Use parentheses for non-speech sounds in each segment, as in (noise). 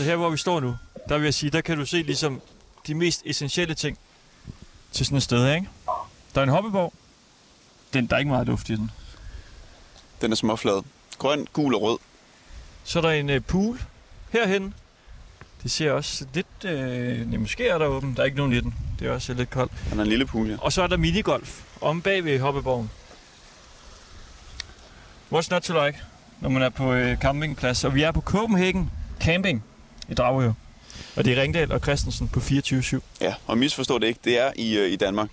altså her hvor vi står nu, der vil jeg sige, der kan du se ligesom de mest essentielle ting til sådan et sted her, ikke? Der er en hoppeborg. Den, der er ikke meget luft i den. Den er småflad. Grøn, gul og rød. Så er der en øh, pool herhen. Det ser også lidt... Øh, nej, måske er der åben. Der er ikke nogen i den. Det er også lidt koldt. Den er en lille pool, ja. Og så er der minigolf om bag ved hoppeborgen. What's not to like, når man er på øh, campingplads. Og vi er på Copenhagen Camping i Dragør. Og det er Ringdal og Christensen på 24-7. Ja, og misforstå det ikke. Det er i, øh, i Danmark.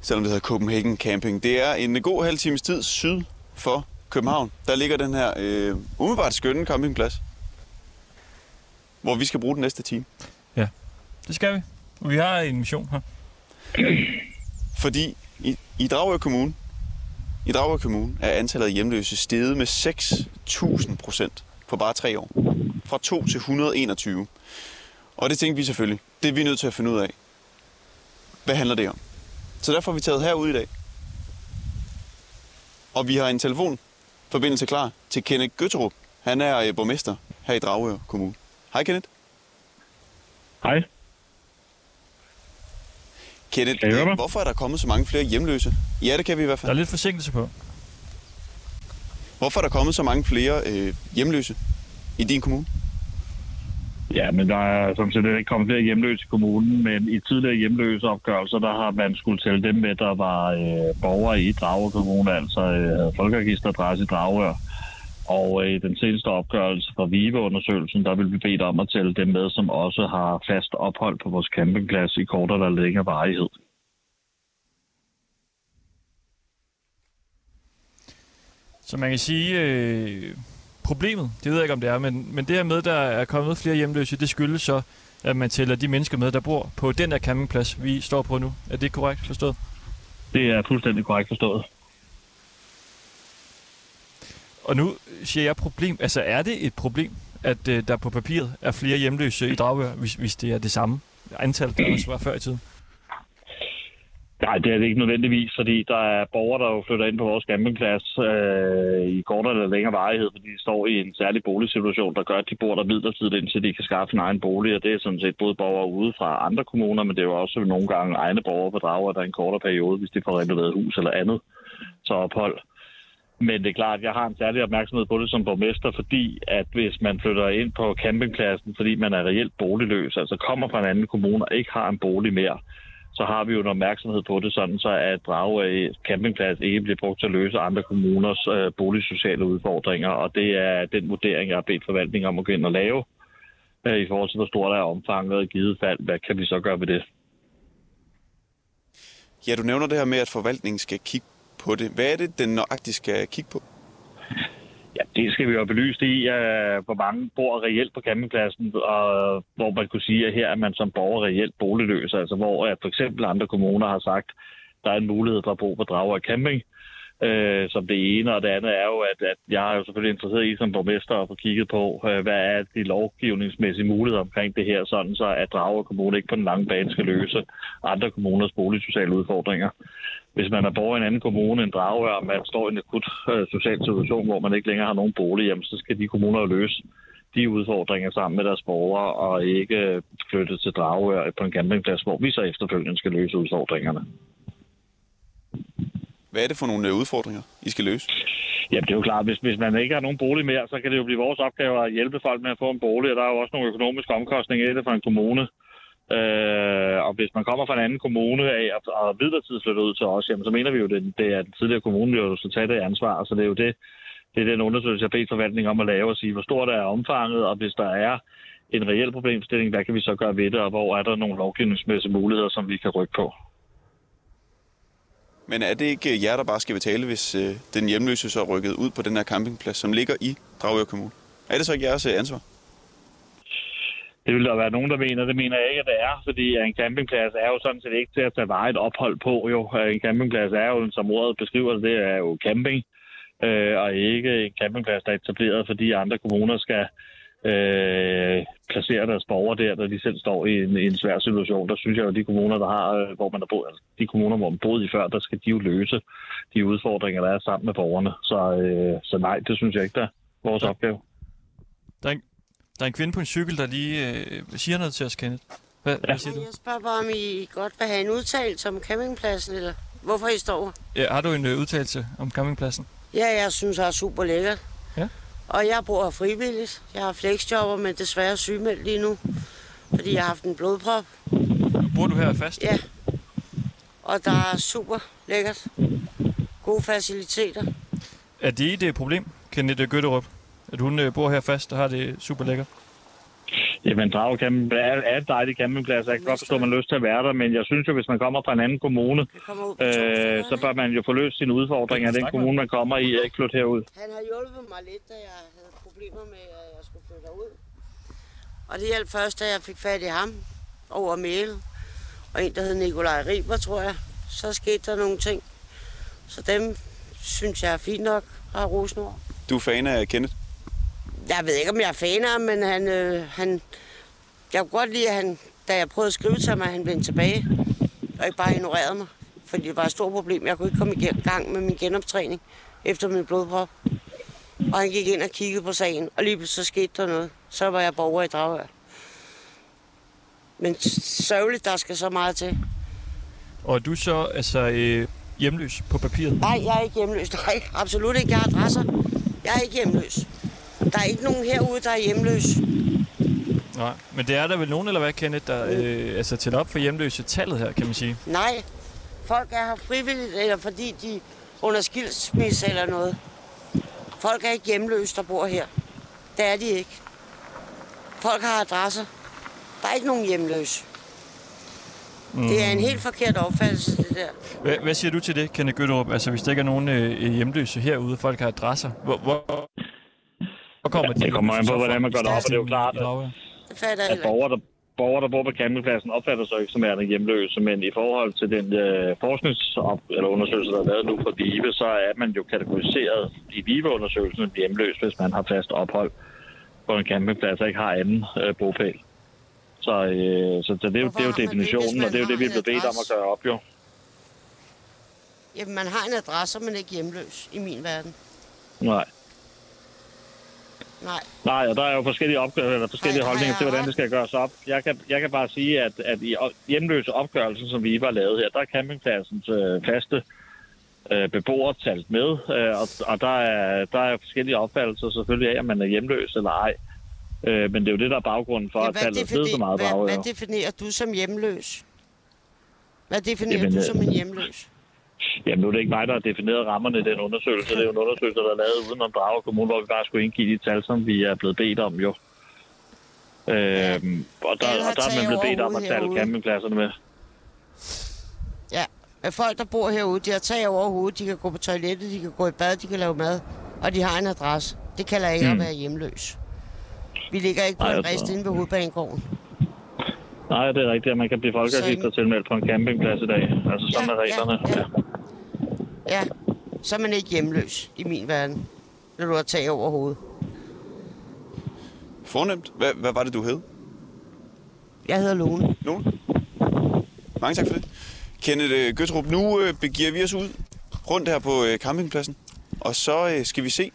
Selvom det hedder Copenhagen Camping. Det er en god halv times tid syd for København. Der ligger den her øh, umiddelbart skønne campingplads. Hvor vi skal bruge den næste time. Det skal vi. Og vi har en mission her. Fordi i, i Dragør Kommune, i Dragør Kommune er antallet af hjemløse steget med 6.000 procent på bare tre år. Fra 2 til 121. Og det tænkte vi selvfølgelig. Det er vi nødt til at finde ud af. Hvad handler det om? Så derfor er vi taget herud i dag. Og vi har en telefonforbindelse klar til Kenneth Gøtterup. Han er øh, borgmester her i Dragør Kommune. Hej Kenneth. Hej. Kenneth, hvorfor er der kommet så mange flere hjemløse? Ja, det kan vi i hvert Der fald. er lidt forsinkelse på. Hvorfor er der kommet så mange flere øh, hjemløse i din kommune? Ja, men der er som set ikke kommet flere hjemløse i kommunen, men i tidligere hjemløse opgørelser, der har man skulle tælle dem med, der var øh, borgere i Dragør Kommune, altså øh, folkeregisteradresse i Dragør. Og øh, den seneste opgørelse fra VIVE-undersøgelsen, der vil vi bedt om at tælle dem med, som også har fast ophold på vores campingplads i kortere eller længere varighed. Så man kan sige, øh, problemet, det ved jeg ikke om det er, men, men det her med, der er kommet flere hjemløse, det skyldes så, at man tæller de mennesker med, der bor på den der campingplads, vi står på nu. Er det korrekt forstået? Det er fuldstændig korrekt forstået. Og nu siger jeg problem. Altså er det et problem, at øh, der på papiret er flere hjemløse i Dragør, hvis, hvis det er det samme antal, der også var før i tiden? Nej, det er det ikke nødvendigvis, fordi der er borgere, der jo flytter ind på vores campingplads øh, i kortere eller længere varighed, fordi de står i en særlig boligsituation, der gør, at de bor der midlertidigt, indtil de kan skaffe en egen bolig, og det er sådan set både borgere ude fra andre kommuner, men det er jo også nogle gange egne borgere på Drager, der er en kortere periode, hvis de får renoveret hus eller andet, så ophold. Men det er klart, at jeg har en særlig opmærksomhed på det som borgmester, fordi at hvis man flytter ind på campingpladsen, fordi man er reelt boligløs, altså kommer fra en anden kommune og ikke har en bolig mere, så har vi jo en opmærksomhed på det, sådan så at Drage campingplads ikke bliver brugt til at løse andre kommuners øh, boligsociale udfordringer, og det er den vurdering, jeg har bedt forvaltningen om at gå ind og lave, øh, i forhold til hvor stort er omfanget og i givet fald, hvad kan vi så gøre ved det? Ja, du nævner det her med, at forvaltningen skal kigge på det. Hvad er det, den nøjagtigt skal kigge på? Ja, det skal vi jo belyst i, uh, hvor mange bor reelt på campingpladsen, og hvor man kunne sige, at her er man som borger reelt boligløs, altså hvor uh, for eksempel andre kommuner har sagt, der er en mulighed for at bo på Dragør Camping, uh, øh, som det ene, og det andet er jo, at, at jeg er jo selvfølgelig interesseret i som borgmester at få kigget på, øh, hvad er de lovgivningsmæssige muligheder omkring det her, sådan så at Dragør Kommune ikke på den lange bane skal løse andre kommuners boligsociale udfordringer hvis man er borger i en anden kommune end Dragør, og man står i en akut øh, social situation, hvor man ikke længere har nogen bolig, jamen, så skal de kommuner jo løse de udfordringer sammen med deres borgere, og ikke flytte til Dragør på en campingplads, hvor vi så efterfølgende skal løse udfordringerne. Hvad er det for nogle øh, udfordringer, I skal løse? Jamen, det er jo klart, hvis, hvis man ikke har nogen bolig mere, så kan det jo blive vores opgave at hjælpe folk med at få en bolig, og der er jo også nogle økonomiske omkostninger i det for en kommune. Øh, og hvis man kommer fra en anden kommune af og, og midlertidigt flytter ud til os, jamen, så mener vi jo, det, det er den tidligere kommune, der jo skal tage det ansvar. Så det er jo det, det er den undersøgelse, jeg har bedt forvaltningen om at lave og sige, hvor stort er omfanget, og hvis der er en reel problemstilling, hvad kan vi så gøre ved det, og hvor er der nogle lovgivningsmæssige muligheder, som vi kan rykke på? Men er det ikke jer, der bare skal betale, hvis øh, den hjemløse så er rykket ud på den her campingplads, som ligger i Dragør Kommune? Er det så ikke jeres øh, ansvar? Det vil der være nogen, der mener. Det mener jeg ikke, at det er, fordi øh, en campingplads er jo sådan set ikke til at tage varet ophold på. Jo. Øh, en campingplads er jo, som ordet beskriver det, det er jo camping, øh, og ikke en campingplads, der er etableret, fordi andre kommuner skal øh, placere deres borgere der, når de selv står i en, i en svær situation. Der synes jeg jo, at de kommuner, der har, øh, hvor man har boet, altså de kommuner, hvor man boede i før, der skal de jo løse de udfordringer, der er sammen med borgerne. Så, øh, så nej, det synes jeg ikke, der er vores opgave. Der er, en, Der er en kvinde på en cykel, der lige øh, siger noget til os, Kenneth. Hvad, ja. hvad siger du? Jeg spørger bare, om I godt vil have en udtalelse om campingpladsen, eller hvorfor I står? Ja, har du en øh, udtalelse om campingpladsen? Ja, jeg synes, det er super lækkert. Ja. Og jeg bor her frivilligt. Jeg har flexjobber, men desværre sygemeldt lige nu. Fordi jeg har haft en blodprop. Bor du her fast? Ja. Og der er super lækkert. Gode faciliteter. Er det et øh, problem, Kenneth Gøtterup? At hun øh, bor her fast og har det super lækkert? Jamen, Drage Camping er, er et dejligt campingplads. Jeg kan godt forstå, at man har lyst til at være der, men jeg synes jo, hvis man kommer fra en anden kommune, øh, så bør man jo få løst sine udfordringer af den kommune, man kommer i, og ikke flytte herud. Han har hjulpet mig lidt, da jeg havde problemer med, at jeg skulle flytte ud. Og det hjalp først, da jeg fik fat i ham over mail. Og en, der hed Nikolaj Riber, tror jeg. Så skete der nogle ting. Så dem synes jeg er fint nok at rose Nord. Du er fan af Kenneth? Jeg ved ikke, om jeg er fan af ham, men han, øh, han, jeg kunne godt lide, at han, da jeg prøvede at skrive til ham, at han vendte tilbage. Og ikke bare ignorerede mig. Fordi det var et stort problem. Jeg kunne ikke komme i gang med min genoptræning efter min blodprop. Og han gik ind og kiggede på sagen, og lige pludselig så skete der noget. Så var jeg borger i Dragør. Men sørgeligt, der skal så meget til. Og er du så altså øh, hjemløs på papiret? Nej, jeg er ikke hjemløs. Nej, absolut ikke. Jeg har adresser. Jeg er ikke hjemløs. Der er ikke nogen herude, der er hjemløs. Nej. Men det er der vel nogen, eller hvad, Kenneth, der øh, altså tæller op for hjemløse tallet her, kan man sige? Nej, folk er her frivilligt, eller fordi de er under skilsmisse eller noget. Folk er ikke hjemløse, der bor her. Det er de ikke. Folk har adresser. Der er ikke nogen hjemløse. Mm. Det er en helt forkert opfattelse, det der. Hvad, hvad siger du til det, Kenneth Gøtterup? Altså, hvis der ikke er nogen øh, hjemløse herude, folk har adresser, hvor, hvor, hvor kommer de? Det kommer an på, hvordan man gør det op, og det er jo klart? Det at ikke. borgere, der, borgere, der bor på campingpladsen, opfatter sig ikke som værende hjemløse, men i forhold til den øh, forsknings- eller undersøgelse, der er lavet nu for VIVE, så er man jo kategoriseret i VIVE-undersøgelsen som hjemløs, hvis man har fast ophold på en campingplads og ikke har anden øh, bopæl. Så, øh, så, så det, er jo, det er jo det, definitionen, hvis og det er jo det, vi er blevet bedt om at gøre op, jo. Jamen, man har en adresse, men ikke hjemløs i min verden. Nej. Nej. Nej, og der er jo forskellige, opgør- eller forskellige har holdninger jeg til, hvordan det skal gøres op. Jeg kan, jeg kan bare sige, at, at i hjemløse opgørelsen, som vi var lavet her, der er campingpladsens øh, faste øh, beboere talt med, øh, og, og der, er, der er forskellige opfattelser selvfølgelig af, om man er hjemløs eller ej. Øh, men det er jo det, der er baggrunden for, Ja, at tallet er så meget hvad, drage. hvad definerer du som hjemløs? Hvad definerer Jamen, du øh, som en hjemløs? Jamen nu er det ikke mig, der har defineret rammerne i den undersøgelse. Det er jo en undersøgelse, der er lavet uden om Drage Kommune, hvor vi bare skulle indgive de tal, som vi er blevet bedt om jo. Øhm, og, der, og der er man blevet bedt om at herude. campingpladserne med. Ja, at folk, der bor herude, de har tag over hovedet, de kan gå på toilettet, de kan gå i bad, de kan lave mad, og de har en adresse. Det kalder jeg ikke mm. at være hjemløs. Vi ligger ikke på Nej, en rest inde ved hovedbanegården. Nej, det er rigtigt, at man kan blive folkeregister tilmeldt på en campingplads i dag. Altså sådan er reglerne. Ja, ja. Ja, så er man ikke hjemløs i min verden, når du har tag over hovedet. Fornemt. Hvad, hvad var det, du hed? Jeg hedder Lone. Lone? Mange tak for det. Kenneth øh, Gøtrup, nu øh, begiver vi os ud rundt her på øh, campingpladsen, og så skal vi se,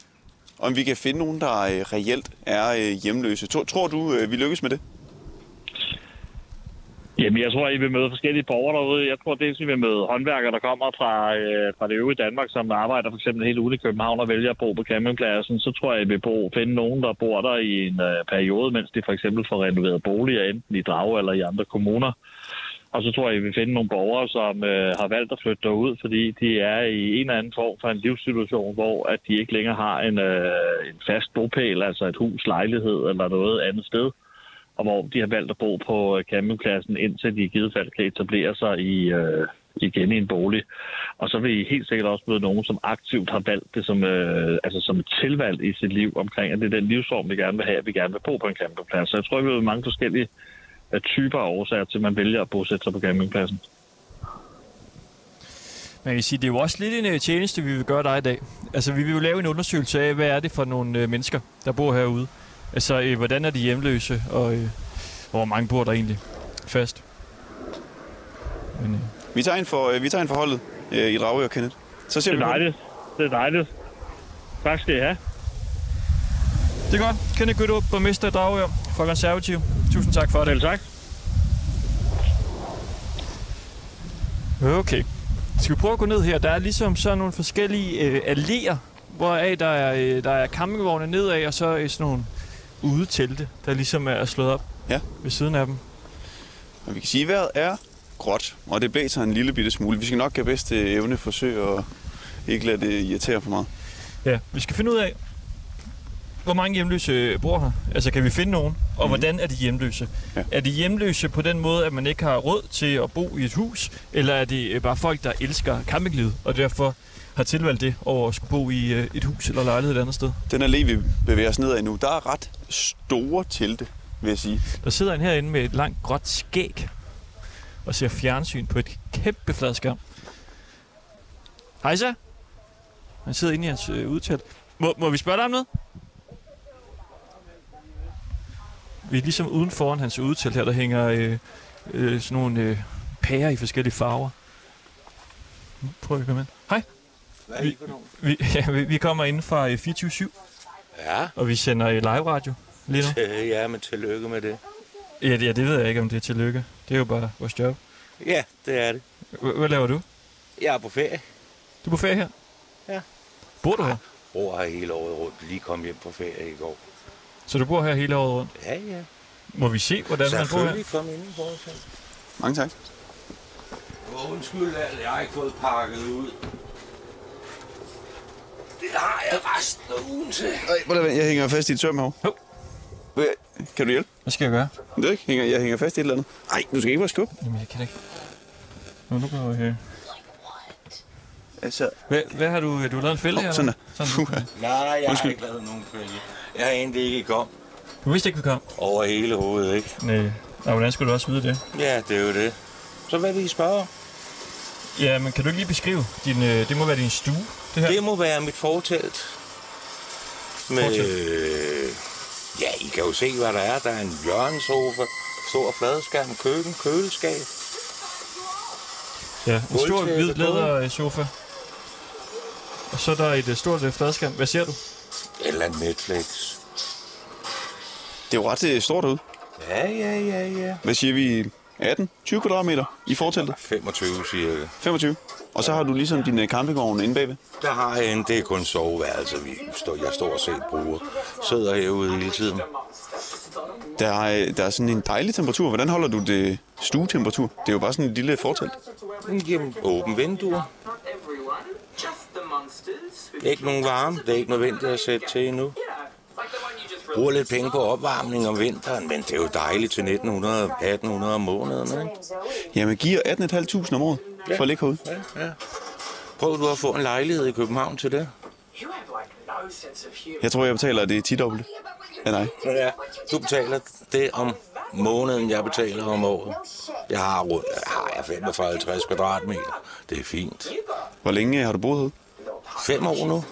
om vi kan finde nogen, der reelt er hjemløse. Tror, tror du, vi lykkes med det? Jamen, jeg tror, I vil møde forskellige borgere derude. Jeg tror dels, I vil møde håndværkere, der kommer fra, øh, fra det øvrige Danmark, som arbejder for eksempel helt ude i København og vælger at bo på campingpladsen. Så tror jeg, I vil bo, finde nogen, der bor der i en øh, periode, mens de for eksempel får renoveret boliger, enten i Drage eller i andre kommuner. Og så tror jeg, I vil finde nogle borgere, som øh, har valgt at flytte derud, fordi de er i en eller anden form for en livssituation, hvor at de ikke længere har en, øh, en fast bopæl, altså et hus, lejlighed eller noget andet sted og hvor de har valgt at bo på øh, campingpladsen, indtil de i givet fald kan etablere sig i, øh, igen i en bolig. Og så vil I helt sikkert også møde nogen, som aktivt har valgt det som, øh, altså som et tilvalg i sit liv omkring, at det er den livsform, vi gerne vil have, at vi gerne vil bo på en campingplads. Så jeg tror, vi har mange forskellige øh, typer af årsager til, at man vælger at bosætte sig på campingpladsen. Man kan sige, det er jo også lidt en øh, tjeneste, vi vil gøre dig i dag. Altså, vi vil jo lave en undersøgelse af, hvad er det for nogle øh, mennesker, der bor herude. Altså, øh, hvordan er de hjemløse, og, øh, og hvor mange bor der egentlig fast. Men, øh, Vi tager en for, øh, vi tager en for holdet øh, i Dragø og Kenneth. Så ser Det vi er på det. dejligt. Det er dejligt. Tak skal I have. Det er godt. Kenneth Gødrup, borgmester i Dragør for konservativ. Tusind tak for det. Selv tak. Okay. Skal vi prøve at gå ned her? Der er ligesom sådan nogle forskellige øh, alléer, hvoraf der er, øh, der er campingvogne nedad, og så er sådan nogle udetelte, der ligesom er slået op Ja. ved siden af dem. Og vi kan sige, at vejret er gråt, og det blæser en lille bitte smule. Vi skal nok have bedste evne forsøge og ikke lade det irritere for meget. Ja, vi skal finde ud af, hvor mange hjemløse bor her. Altså, kan vi finde nogen? Og mm. hvordan er de hjemløse? Ja. Er de hjemløse på den måde, at man ikke har råd til at bo i et hus? Eller er det øh, bare folk, der elsker campinglivet, og derfor har tilvalgt det over at skulle bo i øh, et hus eller lejlighed et andet sted? Den allé, vi bevæger os nedad nu, der er ret store telte, vil jeg sige. Der sidder en herinde med et langt gråt skæg og ser fjernsyn på et kæmpe fladskærm. Hej så. Han sidder inde i hans øh, udtalt. Må, må vi spørge dig om noget? Vi er ligesom uden foran hans udtalt her, der hænger øh, øh, sådan nogle øh, pærer i forskellige farver. Vi at komme ind. Hej. Hvad er I for nogen? Vi, (laughs) ja, vi, vi kommer ind fra øh, 24 Ja, og vi sender øh, live radio lige nu. øh, ja, men tillykke med det. Ja, det, ja, det ved jeg ikke, om det er tillykke. Det er jo bare vores job. Ja, det er det. H- hvad laver du? Jeg er på ferie. Du er på ferie her? Ja. Bor du her? Bor her hele året rundt. Lige kom hjem på ferie i går. Så du bor her hele året rundt? Ja, ja. Må vi se, hvordan man bor her? Selvfølgelig kom ind i Mange tak. Undskyld, jeg har ikke fået pakket ud. Har jeg resten af ugen til. Ej, prøv lige at vente. jeg hænger fast i et søm her. Kan du hjælpe? Hvad skal jeg gøre? Det er ikke. Hænger, jeg hænger fast i et eller andet. Nej, du skal ikke være skub. Jamen, jeg kan ikke. Nu går jeg her. Altså, Hvad, hvad har du... Du har lavet en fælde Hov, her? sådan eller? der. Sådan, Puha. Nej, jeg Undskyld. har ikke lavet nogen fælge. Jeg har egentlig ikke kom du vidste ikke, vi kom? over hele hovedet, ikke? Nej. Nå, hvordan skulle du også vide det? Ja, det er jo det. Så hvad vil I spørge om? Ja, men kan du ikke lige beskrive? Din, øh, det må være din stue, det her. Det må være mit fortelt. Med, Fortelt. øh, ja, I kan jo se, hvad der er. Der er en hjørnesofa, stor fladskærm, køkken, køleskab. Ja, en stor hvid på. læder øh, sofa. Og så er der et øh, stort øh, fladskærm. Hvad ser du? Eller Netflix. det er jo ret øh, stort ud. Ja, ja, ja, ja. Hvad siger vi? 18? 20 kvadratmeter i forteltet? 25 cirka. 25. Og så har du ligesom din øh, campingvogn inde bagved. Der har jeg en, det er kun soveværelse, vi står, jeg stort set bruger. Sidder herude hele tiden. Der er, øh, der er sådan en dejlig temperatur. Hvordan holder du det stuetemperatur? Det er jo bare sådan et lille fortelt. Jamen, åben vinduer. Ikke nogen varme. Det er ikke nødvendigt at sætte til endnu. Bruger lidt penge på opvarmning om vinteren, men det er jo dejligt til 1900, 1800 om måneden, ikke? Jamen, giver 18.500 om året for at ligge herude. Ja, ja. Prøv du at få en lejlighed i København til det. Jeg tror, jeg betaler det 10 dobbelt. Ja, nej. Ja. Du betaler det om måneden, jeg betaler om året. Jeg har rundt, jeg har jeg 55 kvadratmeter. Det er fint. Hvor længe har du boet herude? Fem år nu.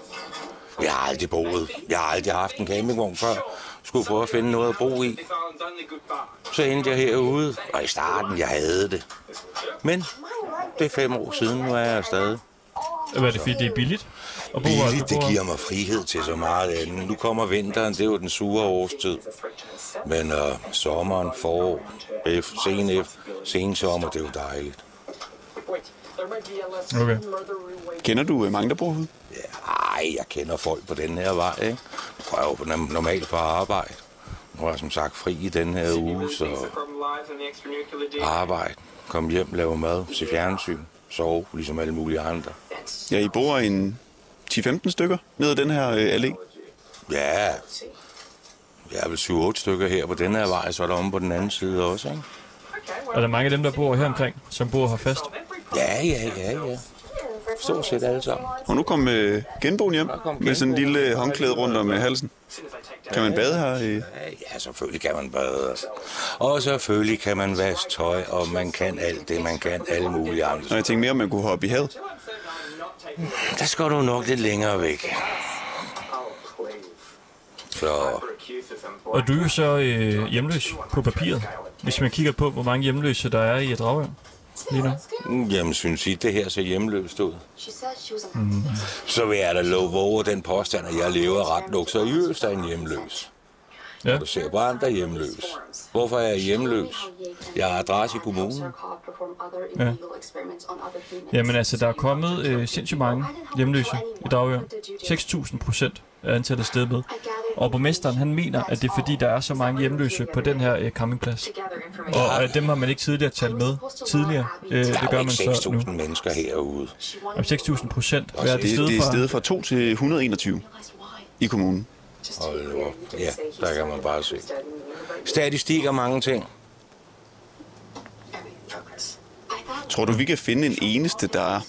Jeg har aldrig boet. Jeg har aldrig haft en campingvogn før. Skulle prøve at finde noget at bo i. Så endte jeg herude, og i starten, jeg havde det. Men det er fem år siden, nu er jeg stadig. Hvad er det, fordi det er billigt? At bo her, Billigt, det giver mig frihed til så meget andet. Nu kommer vinteren, det er jo den sure årstid. Men uh, sommeren, forår, F, sen F, sen sommer, det er jo dejligt. Okay. Kender du øh, mange, der bor herude? Ja, ej, jeg kender folk på den her vej, ikke? Er jeg jo på- normalt på arbejde. Nu er jeg som sagt fri i den her uge, så arbejde, kom hjem, lave mad, se fjernsyn, sove, ligesom alle mulige andre. Ja, I bor en 10-15 stykker ned ad den her øh, allé. Ja, jeg er vel 7-8 stykker her på den her vej, så er der om på den anden side også, ikke? Er der mange af dem, der bor her omkring, som bor her fast? Ja, ja, ja, ja. Stort set alle sammen. Og nu kom øh, genboen hjem kom med sådan en genboen. lille håndklæde rundt om øh, halsen. Kan man bade her? Øh? Ja, selvfølgelig kan man bade. Og selvfølgelig kan man vaske tøj, og man kan alt det, man kan alle mulige andre. Og jeg tænkte mere, om man kunne hoppe i havet. Der skal du nok lidt længere væk. Så Og du er jo så øh, hjemløs på papiret, hvis man kigger på, hvor mange hjemløse der er i Dragør. Lige nu? Mm, Jamen, synes I, det her ser hjemløst ud? Mm. Så vil jeg da love over den påstand, at jeg lever ret luksuriøst af en hjemløs. Ja. Du ser på andre hjemløs. Hvorfor er jeg hjemløs? Jeg har adresse i kommunen. Ja. Jamen altså, der er kommet øh, sindssygt mange hjemløse i Dragør. 6.000 procent er antallet sted med. Og borgmesteren, han mener, at det er fordi, der er så mange hjemløse på den her øh, campingplads. Og øh, dem har man ikke tidligere talt med tidligere. Øh, Der det er gør man så nu. 6.000 mennesker herude. Om 6.000 procent. Er det Det, er fra? stedet fra 2 til 121 i kommunen. Hold nu op. Ja, der kan man bare se. Statistik er mange ting. Tror du, vi kan finde en eneste, der er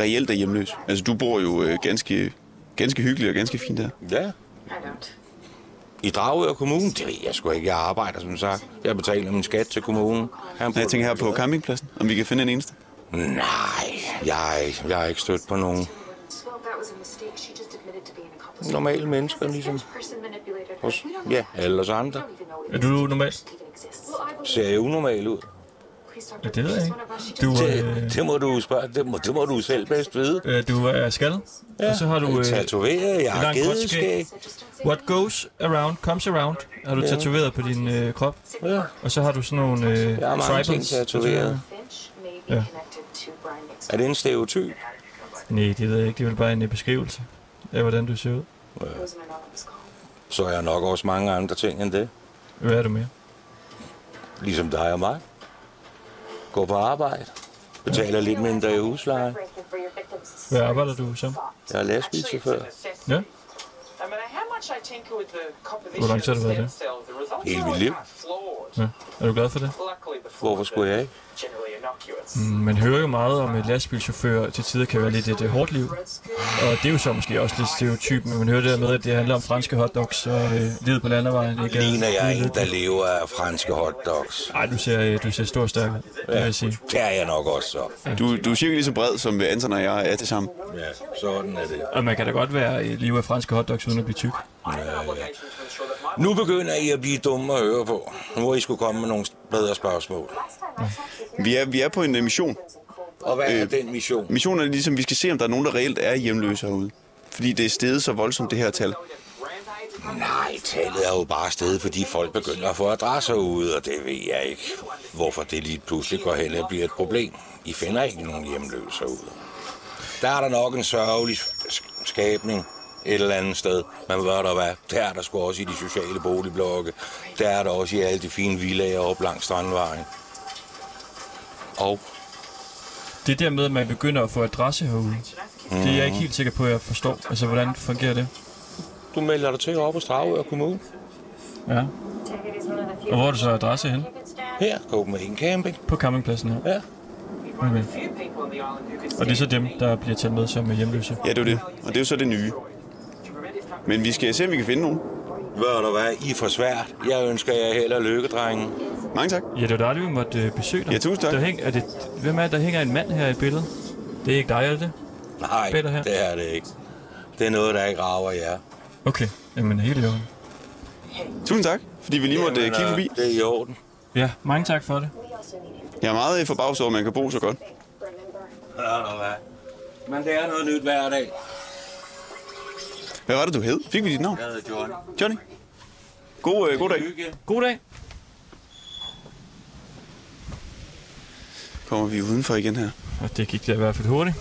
reelt er hjemløs? Altså, du bor jo øh, ganske, ganske hyggeligt og ganske fint der. Ja. I Dragør Kommune? Det ved jeg sgu ikke. Jeg arbejder, som sagt. Jeg betaler min skat til kommunen. Han Nej, jeg tænker her på campingpladsen, om vi kan finde en eneste. Nej, jeg, er jeg har ikke stødt på nogen normale mennesker, ligesom hos, ja, alle os andre. Er du normal? Ser jeg unormal ud? Ja, det ved jeg ikke. Du, øh, Det, det, må du spørge, det, må, det må du selv bedst vide. øh, du er skaldet, ja. og så har du... Øh, Tatoveret, jeg har gedeskæg. What goes around, comes around, har du tatoveret på din øh, krop. Ja. Og så har du sådan nogle øh, Jeg har mange ting tatoveret. Ja. Er det en stereotyp? Nej, det ved jeg ikke. Det er vel bare en øh, beskrivelse af, hvordan du ser ud. Så er jeg nok også mange andre ting end det. Hvad er du mere? Ligesom dig og mig. Gå på arbejde. Betaler lidt mindre i husleje. Hvad arbejder du som? Jeg er lastbilchauffør. Ja? Hvor lang tid har du været det? Hele mit liv. ja. Er du glad for det? Hvorfor skulle jeg ikke? Mm, man hører jo meget om, at lastbilchauffører til tider kan være lidt et øh, hårdt liv. Og det er jo så måske også lidt stereotyp, men man hører det der med, at det handler om franske hotdogs og øh, livet på landevejen. Ikke? Ligner jeg en, der lever af franske hotdogs? Ej, du ser, øh, du ser stor stærk ud, det vil jeg sige. Det er jeg nok også så. Du, du er cirka lige så bred, som Anton og jeg er til sammen. Ja, sådan er det. Og man kan da godt være i livet af franske hotdogs uden at blive tyk. Nu begynder I at blive dumme at høre på. Nu må I skulle komme med nogle bedre spørgsmål. Vi er, vi er på en øh, mission. Og hvad er den mission? Missionen er ligesom, vi skal se, om der er nogen, der reelt er hjemløse herude. Fordi det er steget så voldsomt, det her tal. Nej, tallet er jo bare sted, fordi folk begynder at få adresser ud, og det ved jeg ikke, hvorfor det lige pludselig går hen og bliver et problem. I finder ikke nogen hjemløse ud. Der er der nok en sørgelig sk- skabning et eller andet sted. Men hvad der hvad? Der er der sgu også i de sociale boligblokke. Der er der også i alle de fine villager op langs Strandvejen. Og Det der med, at man begynder at få adresse herude, det er jeg ikke helt sikker på, at jeg forstår. Altså, hvordan fungerer det? du melder dig til op på Stragør Kommune. Ja. Og hvor er du så adresse hen? Her, Copenhagen Camping. På campingpladsen her. Ja. Okay. Og det er så dem, der bliver taget med som hjemløse. Ja, det er jo det. Og det er jo så det nye. Men vi skal se, om vi kan finde nogen. Ved du hvad, I er for svært. Jeg ønsker jer held og lykke, drenge. Mange tak. Ja, det var dejligt, vi måtte øh, besøge dig. Ja, tusind tak. Der hæng, er det, hvem er det, der hænger en mand her i billedet? Det er ikke dig, er det? Nej, Peter her. det er det ikke. Det er noget, der ikke rager jer. Okay, jamen helt i orden. Tusind tak, fordi vi lige måtte øh, Jamen, kigge øh, forbi. Det er i orden. Ja, mange tak for det. Jeg er meget forbavset over, at man kan bo så godt. Ja, hvad. Men det er noget nyt hver dag. Hvad var det, du hed? Fik vi dit navn? Jeg hedder John. Johnny? God, øh, god dag. God dag. Kommer vi udenfor igen her. Og det gik da i hvert fald hurtigt.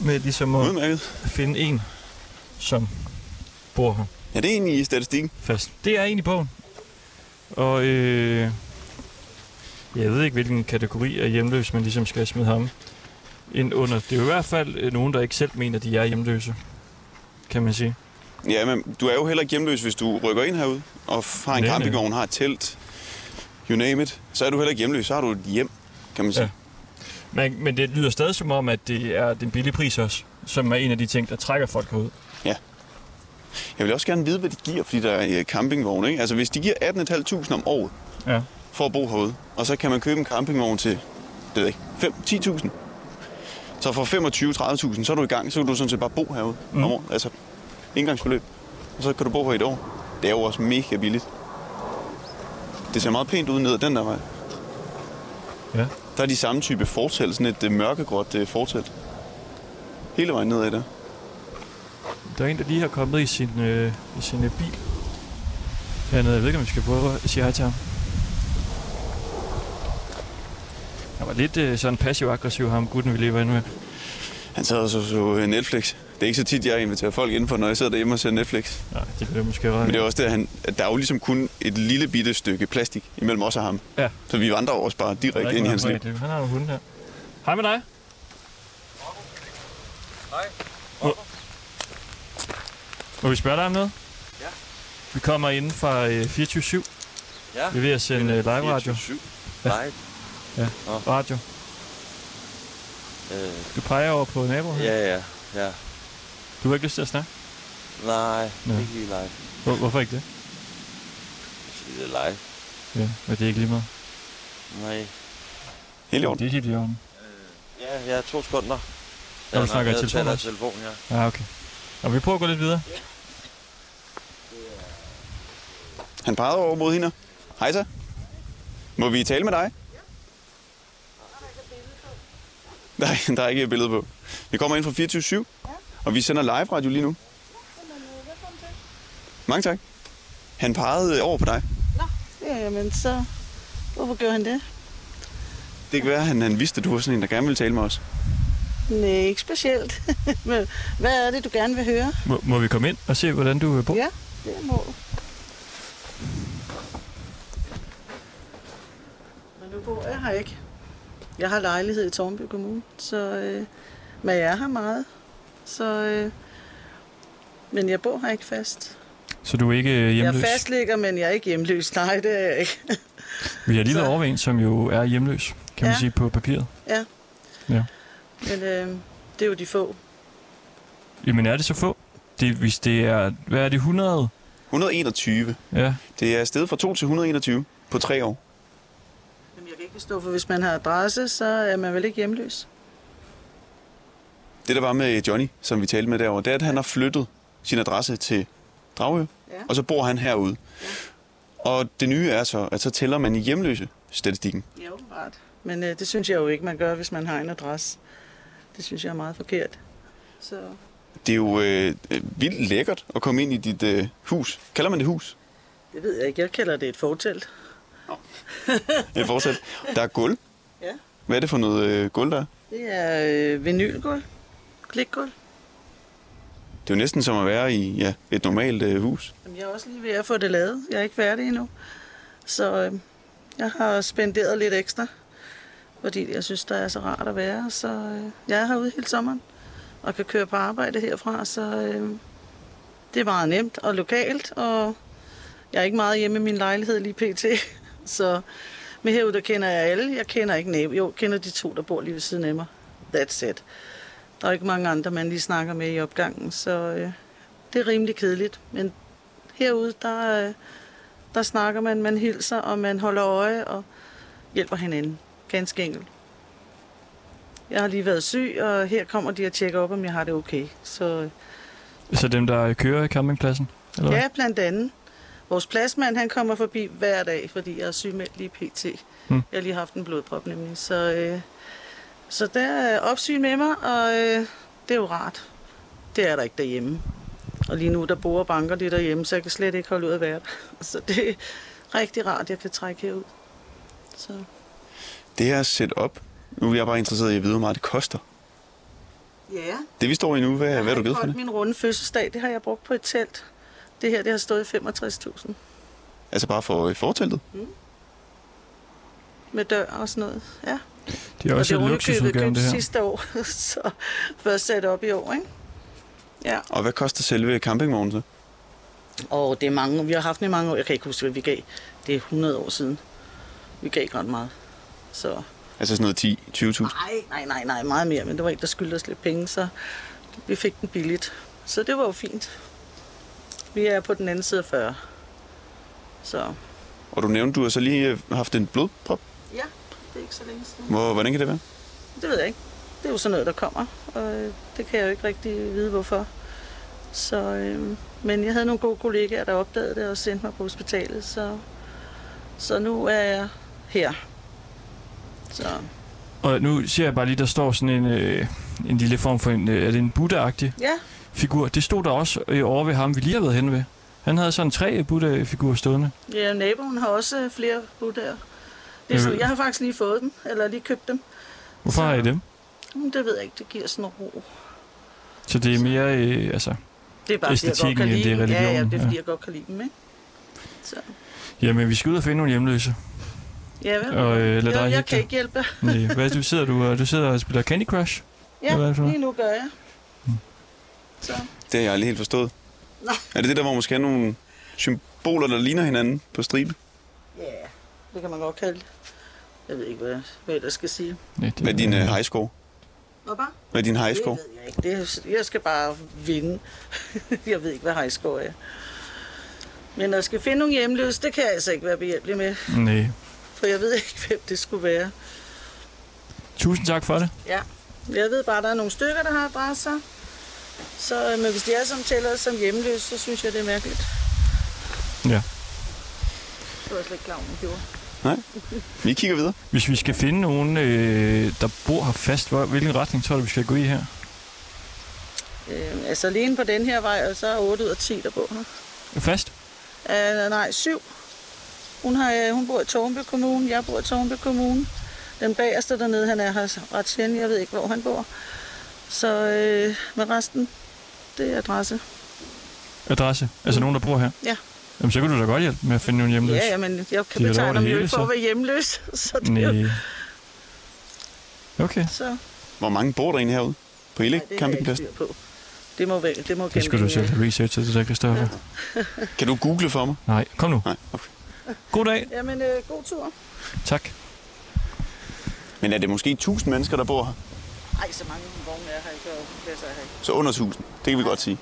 Med ligesom at Udmærket. finde en, som bor her Ja, det er egentlig i statistikken. fast. Det er en i bogen. Og øh, jeg ved ikke, hvilken kategori af hjemløs, man ligesom skal smide ham ind under. Det er jo i hvert fald øh, nogen, der ikke selv mener, de er hjemløse, kan man sige. Ja, men du er jo heller ikke hjemløs, hvis du rykker ind herud og har en campingvogn, har et telt, you name it. Så er du heller ikke hjemløs, så har du et hjem, kan man sige. Ja. Men, men det lyder stadig som om, at det er den billige pris også, som er en af de ting, der trækker folk herud. Jeg vil også gerne vide, hvad de giver, fordi der er øh, campingvogn, ikke? Altså, hvis de giver 18.500 om året Ja. for at bo herude, og så kan man købe en campingvogn til, det ved jeg ikke, 5 10.000. Så for 25-30.000, så er du i gang, så kan du sådan set bare bo herude mm. om året. Altså, indgangsbeløb. Og så kan du bo her i et år. Det er jo også mega billigt. Det ser meget pænt ud ned ad den der vej. Ja. der er de samme type fortæl, sådan et øh, mørkegråt øh. Hele vejen nedad der. Der er en, der lige har kommet i sin, øh, i sin øh, bil. Hernede. Jeg ved ikke, om vi skal prøve at sige hej til ham. Han var lidt øh, sådan passiv-aggressiv, ham gutten, vi lige var inde med. Han sad og så, så øh, Netflix. Det er ikke så tit, jeg inviterer folk indenfor, når jeg sidder derhjemme og ser Netflix. Nej, det vil jeg måske være. Men det er også det, at, han, at der er jo ligesom kun et lille bitte stykke plastik imellem os og ham. Ja. Så vi vandrer også bare er direkte ind i hans liv. Han har en hund her. Hej med dig. Hej. Må, må vi spørge dig om noget? Ja. Vi kommer ind fra øh, 24-7. Ja. Vi er ved at sende øh, live radio. 24/7. Live. radio. Øh, Du peger over på naboen her. ja, ja, ja. Du har ikke lyst til at snakke? Nej, Nå. ikke lige live. Hvor, hvorfor ikke det? Fordi det er live. Ja, men det er ikke lige meget. Nej. Helt i orden. Det er helt i orden. Ja, ja, to sekunder. Når du snakker i jeg telefon også? telefon, ja. Ja, okay. Og vi prøver at gå lidt videre. Han pegede over mod hende. Hej så. Må vi tale med dig? Nej, (laughs) der er ikke et billede på. Vi kommer ind fra 24-7, og vi sender live radio lige nu. Mange tak. Han pegede over på dig. Ja, men så... Hvorfor gør han det? Det kan være, at han, han vidste, at du var sådan en, der gerne ville tale med os. Nej, ikke specielt. (laughs) Men Hvad er det, du gerne vil høre? Må, må vi komme ind og se, hvordan du øh, bor? Ja, det må du. Men nu bor jeg her ikke. Jeg har lejlighed i Tornby Kommune, så... Øh, men jeg er her meget. Så... Øh, men jeg bor her ikke fast. Så du er ikke øh, Jeg hjemløs? er fastligger, men jeg er ikke hjemløs. Nej, det er jeg ikke. (laughs) Vi har lige været over en, som jo er hjemløs, kan man Ja. sige, på papiret. Ja. Ja. Men øh, det er jo de få. Jamen er det så få? Det, hvis det er, hvad er det, 100? 121. Ja, Det er steget fra 2 til 121 på tre år. Jamen, jeg kan ikke forstå, for hvis man har adresse, så er man vel ikke hjemløs. Det, der var med Johnny, som vi talte med derovre, det er, at han har flyttet sin adresse til Dragø, Ja. og så bor han herude. Og det nye er så, at så tæller man i hjemløse statistikken. Ja, åbenbart. Men øh, det synes jeg jo ikke, man gør, hvis man har en adresse. Det synes jeg er meget forkert. Så Det er jo øh, vildt lækkert at komme ind i dit øh, hus. Kalder man det hus? det ved jeg ikke. Jeg kalder det et fortelt. Jeg fortsæt. Der er gulv. Ja. Hvad er det for noget øh, gulv, der er? Det er øh, vinylgulv. Klikgulv. Det er jo næsten som at være i ja, et normalt øh, hus. Jamen, jeg er også lige ved at få det lavet. Jeg er ikke færdig endnu. Så øh, jeg har spenderet lidt ekstra. Fordi jeg synes, der er så rart at være. Så øh, jeg er herude hele sommeren. Og kan køre på arbejde herfra. Så øh, det er meget nemt og lokalt. Og jeg er ikke meget hjemme i min lejlighed lige pt. (laughs) Så men herude, der kender jeg alle. Jeg kender ikke nabo. Jo, kender de to, der bor lige ved siden af mig. That's it. Der er ikke mange andre, man lige snakker med i opgangen. Så øh, det er rimelig kedeligt. Men herude, der, øh, der snakker man, man hilser, og man holder øje og hjælper hinanden. Ganske enkelt. Jeg har lige været syg, og her kommer de og tjekker op, om jeg har det okay. Så øh, så dem, der kører i campingpladsen? Eller ja, blandt andet. Vores pladsmand, han kommer forbi hver dag, fordi jeg er sygemeldt lige pt. Hmm. Jeg har lige haft en blodprop nemlig. Så, øh, så der er opsyn med mig, og øh, det er jo rart. Det er der ikke derhjemme. Og lige nu, der bor og banker det derhjemme, så jeg kan slet ikke holde ud at være der. Så det er rigtig rart, jeg kan trække herud. Så Det her setup, nu er jeg bare interesseret i at vide, hvor meget det koster. ja, Det vi står i nu, hvad, hvad er du givet for det? Min runde fødselsdag, det har jeg brugt på et telt. Det her, det har stået i 65.000 Altså bare for øh, forteltet? med dør og sådan noget. Ja. Det er også og et det er luksusudgave, det her. sidste år, (laughs) så først sat op i år, ikke? Ja. Og hvad koster selve campingvognen så? Og det er mange, vi har haft den i mange år. Jeg kan ikke huske, hvad vi gav. Det er 100 år siden. Vi gav ikke ret meget. Så Altså sådan noget 10 20.000? nej, nej, nej, nej, meget mere. Men der var en, der skyldte os lidt penge, så vi fik den billigt. Så det var jo fint. Vi er på den anden side af 40. Så Og du nævnte, du har så lige øh, haft en blodprop. Det er ikke så længe siden. Hvor, hvordan kan det være? Det ved jeg ikke. Det er jo sådan noget, der kommer, og øh, det kan jeg jo ikke rigtig vide, hvorfor. Så, øh, men jeg havde nogle gode kollegaer, der opdagede det og sendte mig på hospitalet, så, så nu er jeg her. Så Og nu ser jeg bare lige, der står sådan en, øh, en lille form for en, øh, er det en Buddha-agtig Ja, figur. Det stod der også øh, over ved ham, vi lige har været hen ved. Han havde sådan tre Buddha-figurer stående. ja naboen har også øh, flere buddhaer. Det er så, Øh. jeg har faktisk lige fået dem, eller lige købt dem. Hvorfor Så- har I dem? Mm, Det ved jeg ikke, det giver sådan ro. Så det er mere, øh, altså... Det er bare, Æstetikken, kan end det er dem. Ja, ja, religionen, det er fordi, ja. jeg godt kan lide dem, ikke? Så, Jamen, vi skal ud og finde nogle hjemløse. ja, vel? Og, øh, lad dig jeg, jeg kan dig. ikke hjælpe. Nej, hvad du sidder du, og- du sidder og spiller Candy Crush? Ja, Hvad er lige nu gør jeg. Så, Det har jeg aldrig helt forstået. Nej. Er det det der, hvor man skal have nogle symboler, der ligner hinanden på stribe? ja, det kan man godt kalde det. Jeg ved ikke, hvad, hvad jeg skal sige. Nej, det, Hvad er din uh, high score? Hvad bare? Hvad er din high score? Det ved jeg ikke. Det, er- jeg skal bare vinde. (laughs) jeg ved ikke, hvad high score er. Men jeg skal finde nogle hjemløse, det kan jeg altså ikke være behjælpelig med. Nej. For jeg ved ikke, hvem det skulle være. Tusind tak for det. Ja. Jeg ved bare, at der er nogle stykker, der har adresser. Så øh, men hvis de er som tæller som hjemløse, så synes jeg, det er mærkeligt. Ja. Det var jeg slet ikke klar, over, gjorde. Nej. Vi kigger videre. Hvis vi skal finde nogen, øh, der bor her fast, hvor, hvilken retning tror du, vi skal gå i her? Øh, altså alene på den her vej, og så er 8 ud af 10, der bor her. Fast? Uh, nej, 7. Hun, har, øh, hun bor i Tornby Kommune, jeg bor i Tornby Kommune. Den bagerste dernede, han er her ret sjældent, jeg ved ikke, hvor han bor. Så øh, med resten, det er adresse. Adresse? Altså nogen, der bor her? Ja. Jamen, så kan du da godt hjælpe med at finde nogle hjemløse. Ja, ja, men jeg De kan over betegne ham jo ikke for at være hjemløs. (laughs) Så det er jo, Nej. Okay. så, Hvor mange bor der egentlig herude? På hele nej, campingpladsen? Det må, være, det må Det skal du selv have research til det der, Christoffer. Ja. (laughs) Kan du google for mig? Nej, kom nu. Nej, okay. God dag. Jamen, øh, god tur. Tak. Men er det måske 1000 mennesker, der bor her? Ej, så mange vogne er her ikke, og pladser er her ikke. Så under 1000. Det kan vi godt sige.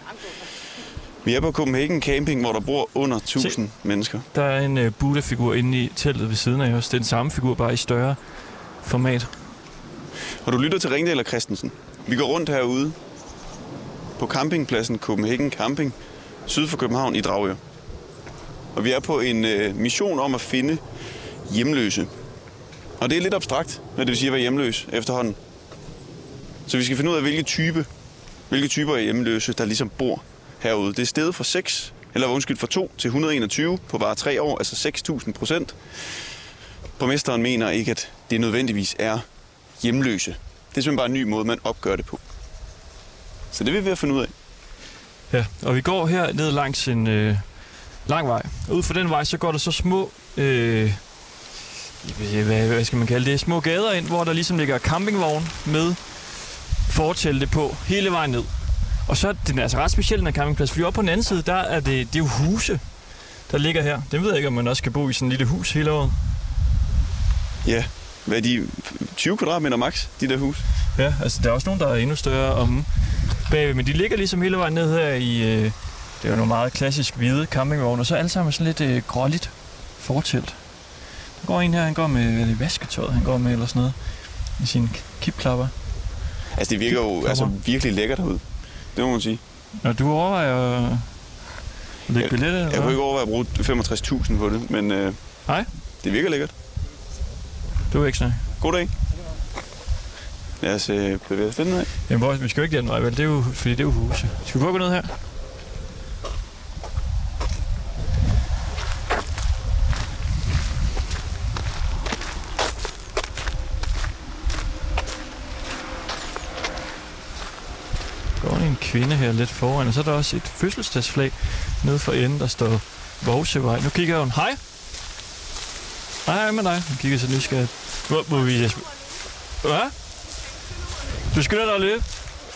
Vi er på Copenhagen Camping, hvor der bor under 1000 mennesker. Der er en uh, Buddha-figur inde i teltet ved siden af os. Det er den samme figur, bare i større format. Og du lytter til Ringdal og Christensen. Vi går rundt herude på campingpladsen Copenhagen Camping, syd for København i Dragør. Og vi er på en øh, mission om at finde hjemløse. Og det er lidt abstrakt, hvad det vil sige at være hjemløs efterhånden. Så vi skal finde ud af, hvilke type, hvilke typer af hjemløse, der ligesom bor herude. Det er steget fra 6, eller undskyld, fra 2 til 121 på bare 3 år, altså 6.000 procent. Borgmesteren mener ikke, at det nødvendigvis er hjemløse. Det er simpelthen bare en ny måde, man opgør det på. Så det er vi ved at finde ud af. Ja, og vi går her ned langs en øh, lang vej. Og ud for den vej, så går der så små... Øh, hvad, hvad skal man kalde det? Små gader ind, hvor der ligesom ligger campingvogn med fortælte på hele vejen ned. Og så er den altså ret speciel, den her campingplads, fordi oppe på den anden side, der er det, det er jo huse, der ligger her. Den ved jeg ikke, om man også skal bo i sådan et lille hus hele året. Ja, hvad er de? 20 kvadratmeter max, de der hus? Ja, altså der er også nogen, der er endnu større om bagved, men de ligger ligesom hele vejen ned her i, øh, det er jo nogle meget klassisk hvide campingvogne, og så alle sammen sådan lidt øh, gråligt fortelt. Der går en her, han går med i vasketøjet, han går med eller sådan noget, i sine kipklapper. Altså, det virker jo altså, virkelig lækkert herude. Det må man sige. Når du overvejer at lægge billetter, eller Jeg kunne ikke overveje at bruge 65.000 på det, men øh, Nej. det virker lækkert. Du er ikke sådan. God dag. Lad os øh, bevæge os lidt nedad. Jamen, hvor, vi skal jo ikke den vej, vel? Det er jo, fordi det er jo huse. Skal vi gå ned her? Kvinde her lidt foran, og så er der også et fødselsdagsflag nede for enden, der står Vogsevej. Nu kigger hun. Hej! Hej, hej med dig. Hun kigger så nysgerrigt. Hvor, hvor vi... Hvad? Du skylder dig løbe.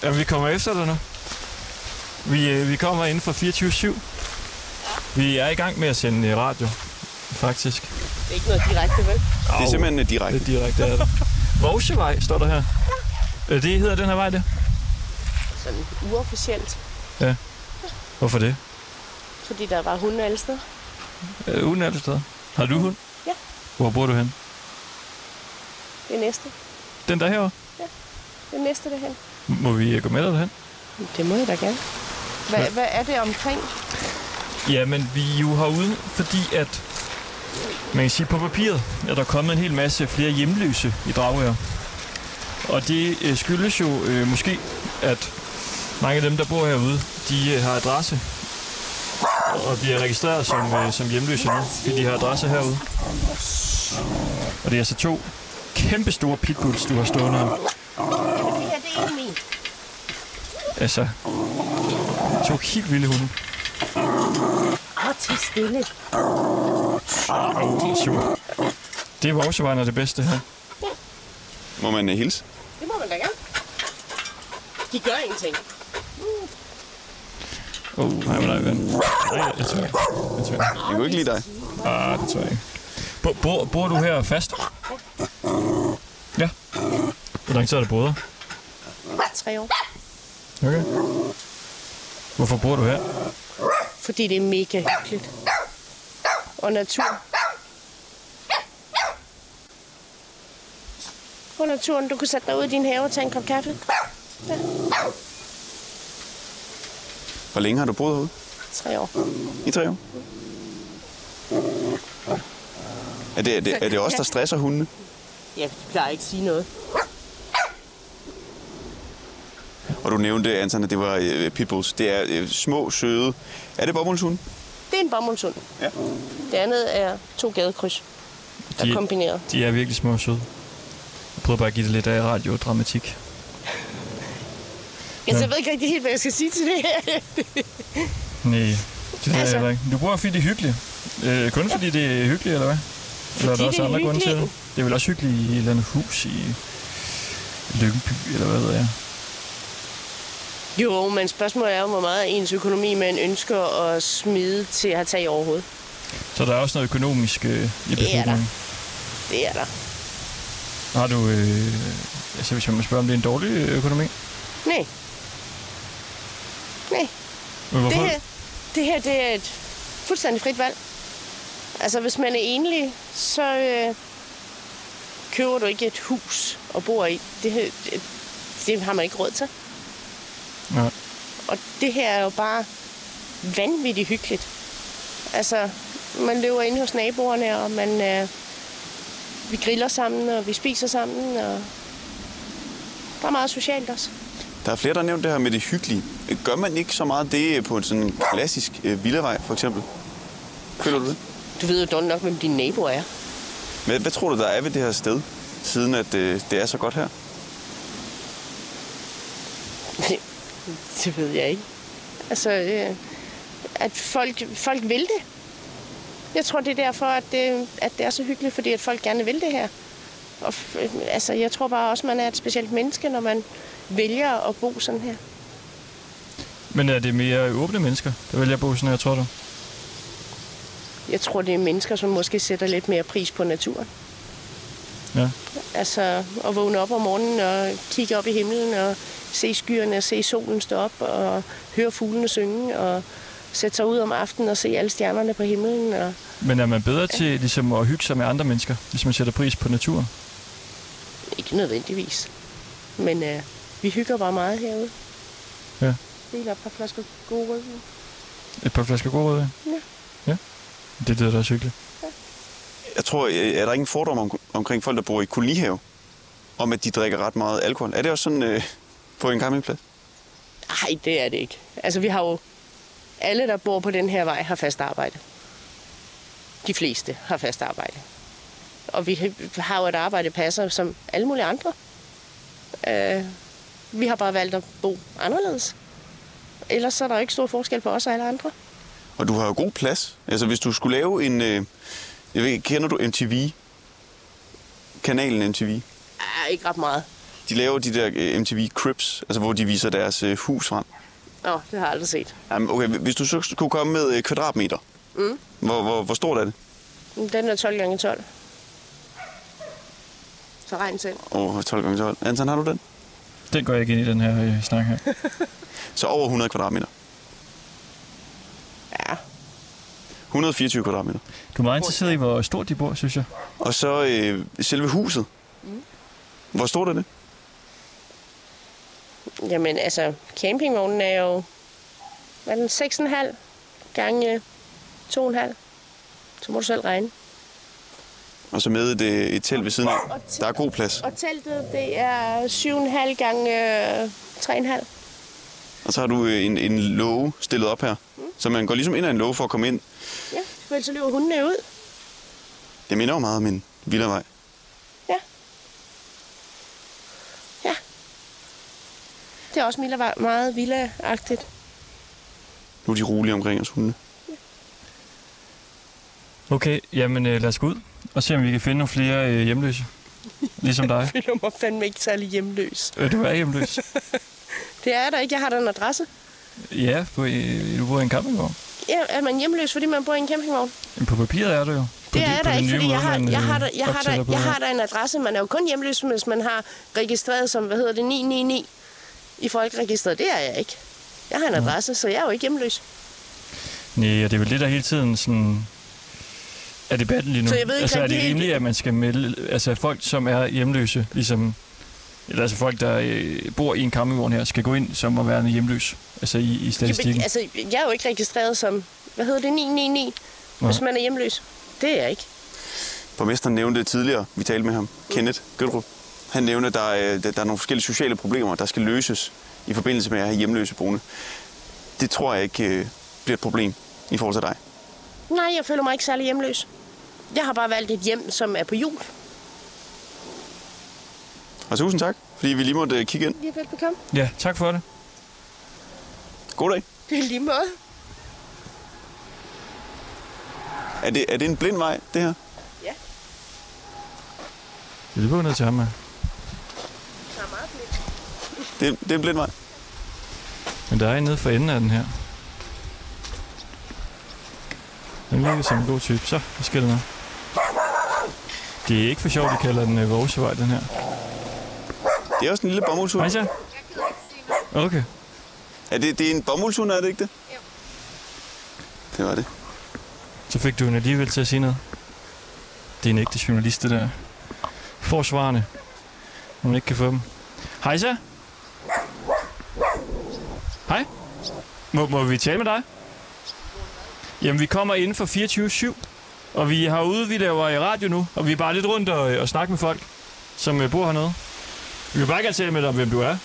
Jamen, vi kommer efter dig nu. Vi, øh, vi kommer inden for 24-7. Vi er i gang med at sende øh, radio, faktisk. Det er ikke noget direkte, vel? Det er simpelthen øh, direkte. Det er direkte, er det. Vogsevej står der her. Det hedder den her vej, det. Sådan uofficielt, Hvorfor det? fordi der var hunde alle steder. Øh, uden alle steder. Har du hund? Ja. Hvor bor du hen? Det næste. Den der herovre? Det næste derhen. Må vi øh, gå med dig derhen? Det må jeg da gerne. Hvad, hvad er det omkring? Ja, men vi er jo herude, fordi at man kan sige på papiret, at der er kommet en hel masse flere hjemløse i Dragør. Og det øh, skyldes jo øh, måske, at mange af dem, der bor herude, de øh, har adresse og bliver registreret som, øh, som hjemløse nu, fordi de har adresse herude. Og det er altså to kæmpe store pitbulls, du har stående her. Er. Altså, to helt vilde hunde. Åh, til stille. Sur. Det er vores vej, det bedste her. Må man øh, hilse? Det må man da gerne. De gør ingenting. Åh, oh, nej, nej, ven. Nej, jeg tror ikke. Jeg tror ikke. Jeg kunne ikke lide dig. Ah, det tror jeg ikke. Bor, bor, bor du her fast? Ja. Hvor lang tid har du boet her? Tre år. Okay. Hvorfor bor du her? Fordi det er mega hyggeligt. Og natur. Og naturen, du kan sætte dig ud i din have og tage en kop kaffe. Hvor længe har du boet herude? Tre år. I tre år? Er det, er det, er det også der stresser hundene? Jeg plejer ikke at sige noget. Og du nævnte, Anton, at det var øh, pitbulls. Det er øh, små, søde... Er det bomuldshunde? Det er en bomuldshund. Ja. Det andet er to gadekryds, der er De- kombineret. De er virkelig små og søde. Jeg prøver bare at give det lidt af radiodramatik. Altså, jeg ved ikke rigtig helt, hvad jeg skal sige til det her. Nej, det ved jeg Altså- heller ikke. Du bor fordi det er hyggeligt. Øh, kun fordi det er hyggeligt, eller hvad? Eller er der Fordi også det andre grunde til det? Det er vel også hyggeligt i et eller andet hus i Lyngby, eller hvad ved jeg. Jo, men spørgsmålet er jo, hvor meget ens økonomi man ønsker at smide til at have tag over hovedet. Så der er også noget økonomisk øh, i er der. beslutningen. Det er der. Har du, øh, altså hvis man må spørge, om det er en dårlig økonomi? Nej. Men hvorfor? Det her, det her, det er et fuldstændig frit valg. Altså, hvis man er enlig, så øh, køber du ikke et hus og bor i. Det, her- det, det har man ikke råd til. Nej. Og det her er jo bare vanvittigt hyggeligt. Altså, man løber ind hos naboerne, og man, øh, vi griller sammen, og vi spiser sammen, og der er meget socialt også. Der er flere, der har nævnt det her med det hyggelige. Gør man ikke så meget det på en sådan klassisk øh, villavej, for eksempel? Føler du det? Du ved jo dårligt nok, hvem dine naboer er. Hvad, hvad tror du, der er ved det her sted, siden at øh, det er så godt her? (laughs) Det, ved jeg ikke. Altså, øh, at folk, folk vil det. Jeg tror, det er derfor, at det, at det er så hyggeligt, fordi at folk gerne vil det her. Og, altså, jeg tror bare også, man er et specielt menneske, når man vælger at bo sådan her. Men er det mere åbne mennesker, der vælger at bo sådan her, tror du? Jeg tror, det er mennesker, som måske sætter lidt mere pris på naturen. Ja. Altså at vågne op om morgenen og kigge op i himlen og se skyerne og se solen stå op og høre fuglene synge og sætte sig ud om aftenen og se alle stjernerne på himlen. Og Men er man bedre til ligesom at hygge sig med andre mennesker, hvis man sætter pris på naturen? ikke nødvendigvis. Men øh, vi hygger bare meget herude. Ja. Deler et par flasker gode rødvin. Et par flasker god rødvin? Ja. Ja. Det lyder da også hyggeligt. Jeg tror, øh, er der ingen fordom om, omkring folk, der bor i kolonihave, om at de drikker ret meget alkohol? Er det også sådan øh, på en campingplads? Nej, det er det ikke. Altså, vi har jo... Alle, der bor på den her vej, har fast arbejde. De fleste har fast arbejde. Og vi har jo et arbejde, der passer som alle mulige andre. Øh, vi har bare valgt at bo anderledes. Ellers er der ikke stor forskel på os og alle andre. Og du har jo god plads. Altså, hvis du skulle lave en... Øh, jeg ved, kender du MTV? Kanalen MTV? Ja, ikke ret meget. De laver de der øh, MTV Crips, altså hvor de viser deres øh, hus frem. Nå, det har jeg aldrig set. Jamen, okay, hvis du så skulle komme med øh, kvadratmeter, Mm. hvor, hvor, hvor stort er det? Den er 12 gange 12. Så regn selv. Over 12 gange 12. Anton, har du den? Den går jeg ikke ind i den her øh, snak her. (laughs) Så over 100 kvadratmeter. Ja. 124 kvadratmeter. Du er meget interesseret i, hvor stort de bor, synes jeg. Og så øh, selve huset. Mm. Hvor stort er det? Jamen, altså, campingvognen er jo... Hvad er den? 6,5 gange 2,5. Så må du selv regne. Og så med et, et telt ved siden af. Der er god plads. Og teltet, det er 7,5 gange øh, 3,5. Og så har du øh, en, en låge stillet op her. Så man går ligesom ind ad en låge for at komme ind. Ja, for ellers så løber hundene ud. Det minder jo meget om en villavej. Ja. Ja. Det er også Mila meget villa-agtigt. Nu er de rolige omkring os hunde. Okay, jamen øh, lad os gå ud og se, om vi kan finde nogle flere øh, hjemløse. Ligesom dig. Jeg føler mig fandme ikke særlig hjemløs. Øh, du er hjemløs. (laughs) Det er der ikke. Jeg har der en adresse. Ja, på, øh, du bor i en campingvogn. Ja, er man hjemløs, fordi man bor i en campingvogn? Men På papiret er du jo. På Det er der den ikke, fordi jeg har, jeg, øh, har der, jeg, har optæller der, jeg har der en adresse. Man er jo kun hjemløs, hvis man har registreret som, hvad hedder det, 999 i folkeregisteret. Det er jeg ikke. Jeg har en adresse, så jeg er jo ikke hjemløs. Nej, og det er vel det, der hele tiden sådan er debatten lige nu. Så jeg ved ikke altså, er det rimeligt, at man skal melde, altså folk, som er hjemløse, ligesom, eller altså folk, der øh, bor i en campingvogn her, skal gå ind som at være hjemløs, altså i, i statistikken. Jamen, altså, jeg er jo ikke registreret som, hvad hedder det, 999, hvis man er hjemløs. Det er jeg ikke. Borgmesteren nævnte tidligere, vi talte med ham, Kenneth Gødrup. Han nævnte, at der er, der er nogle forskellige sociale problemer, der skal løses i forbindelse med at have hjemløse boende. Det tror jeg ikke øh, bliver et problem i forhold til dig. Nej, jeg føler mig ikke særlig hjemløs. Jeg har bare valgt et hjem, som er på jul. Og tusind tak, fordi vi lige måtte øh, kigge ind. Ja, velbekomme. Ja, tak for det. God dag. Det er lige måde. Er det, er det en blind vej, det her? Ja, Det er bare ned til ham, her. der er meget blidt. Det, det er en blind vej. Men der er en nede for enden af den her. Den virker som en god type. Så, hvad sker der nu? Det er ikke for sjovt, de kalder den øh, Vosevej, den her. Det er også en lille bomuldshund. Hej så. Okay. Er det, det er en bomuldshund, er det ikke det? Jo. Det var det. Så fik du hende alligevel til at sige noget. Det er en ægte journalist, det der. Når man ikke kan få dem. Hej så. Hej. Må, må vi tale med dig? Jamen, vi kommer inden for 24-7. Og vi har ude, vi laver i radio nu. Og vi er bare lidt rundt og, og snakker med folk, som øh, bor hernede. Vi vil bare gerne tale med dig om, hvem du er.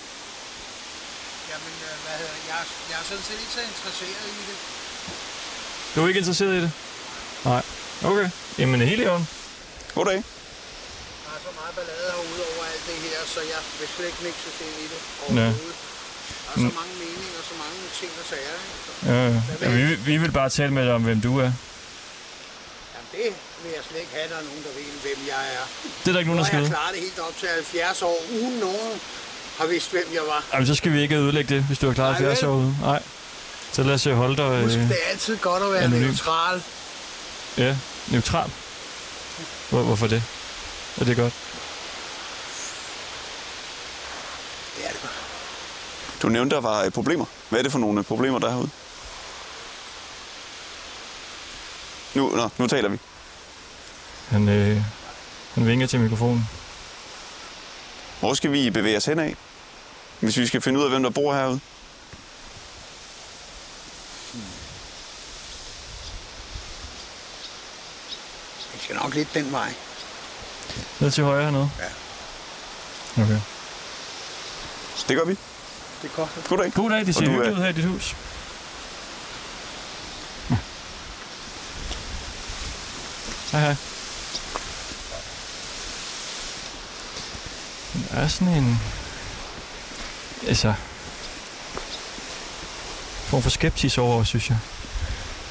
Jamen, øh, hvad hedder? Jeg, er- jeg er sådan set ikke så interesseret i det. Du er ikke interesseret i det? Nej. Okay. Jamen, helt i orden. God dag. Der er så meget ballade herude over alt det her, så jeg vil slet ikke sig ind i det overhovedet. Der er så Mm. mange meninger, så mange ting og sager. ikke? Ja, ja. ja vi, vi vil bare tale med dig om, hvem du er. Det vil jeg slet ikke have, der er nogen, der ved, hvem jeg er. Det er der ikke nogen, der skal jeg vide. klaret det helt op til 70 år, uden nogen har vidst, hvem jeg var. Jamen, så skal vi ikke ødelægge det, hvis du har klaret Nej, 70 vel? år ude. Nej. Så lad os øh, holde dig... Husk, Øh, det er altid godt at være anonym. neutral. ja, neutral. Hvor, hvorfor det? Er det godt? Det er det bare. Du nævnte, der var øh, problemer. Hvad er det for nogle problemer, der er herude? Nu, nå, nu taler vi. Han, øh, han vinker til mikrofonen. Hvor skal vi bevæge os hen af? Hvis vi skal finde ud af, hvem der bor herude. Vi skal nok lidt den vej. Ned til højre hernede? Ja. Okay. Det gør vi. Det er godt. God dag. God dag, det ser hyggeligt ud her i dit hus. Hej hej. Der er sådan en... Altså... Form for skepsis over, synes jeg.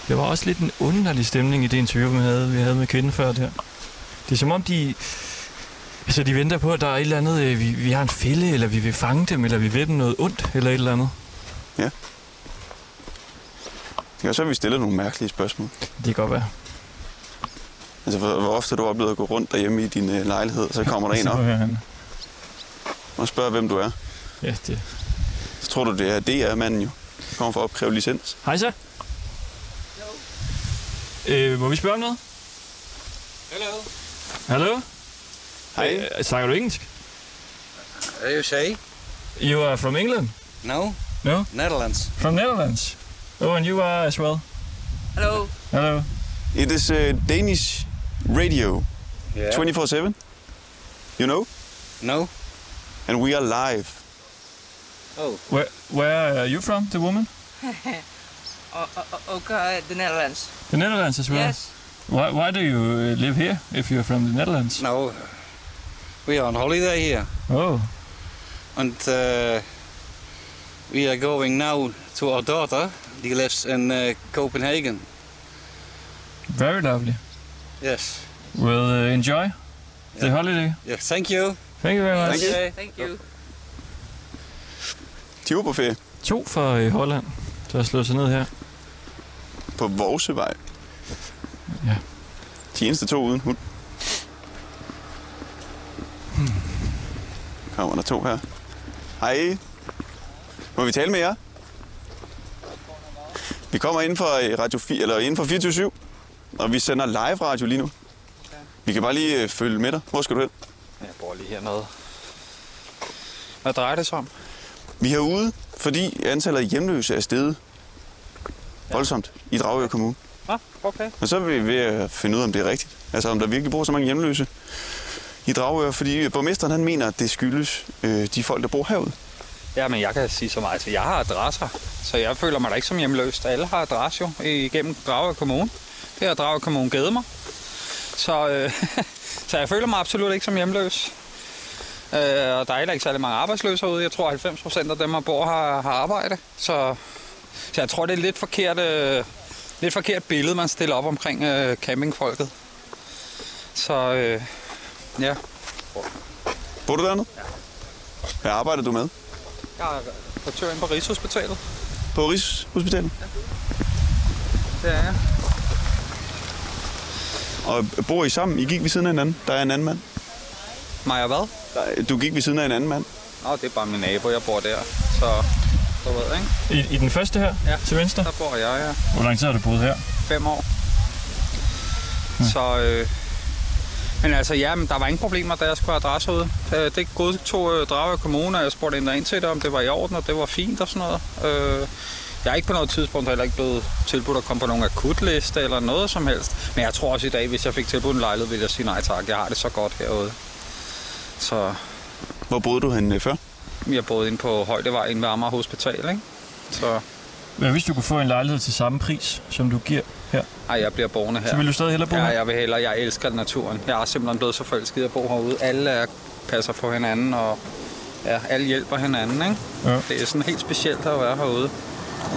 Det var også lidt en underlig stemning i det interview, vi havde, vi havde med kvinden før der. Det er som om, de... Altså, de venter på, at der er et eller andet... øh, Vi, vi har en fælde, eller vi vil fange dem, eller vi vil dem noget ondt, eller et eller andet. Det kan også være, at vi stiller nogle mærkelige spørgsmål. Det kan godt være. Altså, hvor, hvor ofte du har oplevet at gå rundt derhjemme i din øh, lejlighed, så kommer der en (laughs) op og spørger, hvem du er. Ja, det... Så tror du, det er DR-manden jo. Kommer for at opkræve licens. Hej så. Øh, må vi spørge om noget? Hello. Hallo? Hej. Øh, snakker du engelsk? What you say? You are from England? No, No? Netherlands. From Netherlands? Oh, and you are as well? Hello. Hello? It is uh, Danish radio. Yeah. 24/7. You know? No. And we are live. Oh. Where, where are you from, the woman? O- o- okay, the Netherlands. The Netherlands as well? Yes. Why, why do you uh, live here if you're from the Netherlands? No. We are on holiday here. Oh. And uh, we are going now to our daughter. She lives in uh, Copenhagen. Very lovely. Yes. Well, uh, enjoy the holiday. Yeah, thank you. Thank you very much. Okay. Thank you. De var på ferie To fra øh, Holland, der har slået sig ned her. på Vorsevej. Ja. De eneste to uden hund. Kommer der to her. Hej. Må vi tale med jer? Vi kommer ind fra øh, Radio 4, eller ind fra 24 og vi sender live radio lige nu. Vi kan bare lige øh, følge med dig. Hvor skal du hen? Jeg bor lige hernede. Hvad drejer det sig om? Vi er herude, fordi antallet af hjemløse er steget voldsomt i Dragør Kommune. Ah, okay. Og så er vi ved at finde ud af, om det er rigtigt. Altså om der virkelig bor så mange hjemløse i Dragør, fordi borgmesteren han mener, at det skyldes øh, de folk, der bor herude. Ja, men jeg kan sige så meget. Altså, jeg har adresser, så jeg føler mig da ikke som hjemløst. Alle har adresse jo igennem Dragør Kommune. Det har Dragør Kommune givet mig. Så, øh, (laughs) så jeg føler mig absolut ikke som hjemløs. Øh, og der er heller ikke særlig mange arbejdsløse herude. Jeg tror, 90 procent af dem, der bor, har, har arbejde. Så, så jeg tror, det er lidt forkert, øh, lidt forkert billede, man stiller op omkring øh, campingfolket. Så øh, ja. Bor du dernede? Ja. Hvad arbejder du med? Jeg er portør inde på Rigshospitalet. På Rigshospitalet? Det er jeg. Og bor I sammen? I gik ved siden af hinanden? Der er en anden mand? Mig og hvad? Der, du gik ved siden af en anden mand? Nå, det er bare min nabo, jeg bor der. Så, du ved, ikke? I, I den første her, Ja. til venstre? Der bor jeg, ja. Hvor lang tid har du boet her? Fem år. Så, øh, men altså, ja, men der var ingen problemer, da jeg skulle have adresse ud. Øh, Det godtog øh, Dragør Kommune, og jeg spurgte ind ind til det, om det var i orden, og det var fint og sådan noget. Øh, jeg er ikke på noget tidspunkt heller ikke blevet tilbudt at komme på nogen akutliste eller noget som helst. Men jeg tror også i dag, hvis jeg fik tilbudt en lejlighed, ville jeg sige nej tak. Jeg har det så godt herude. Så Hvor boede du henne øh, før? jeg boede inde på Højdevej inde ved Amager Hospital, ikke? Så Hvad hvis du kunne få en lejlighed til samme pris, som du giver her? ej, jeg bliver boende her. Så vil du stadig hellere bo Ja, her? jeg vil hellere. Jeg elsker naturen. Jeg er simpelthen blevet så forelsket i at bo herude. Alle er, passer på hinanden, og ja, alle hjælper hinanden, ikke? Ja. Det er sådan helt specielt at være herude.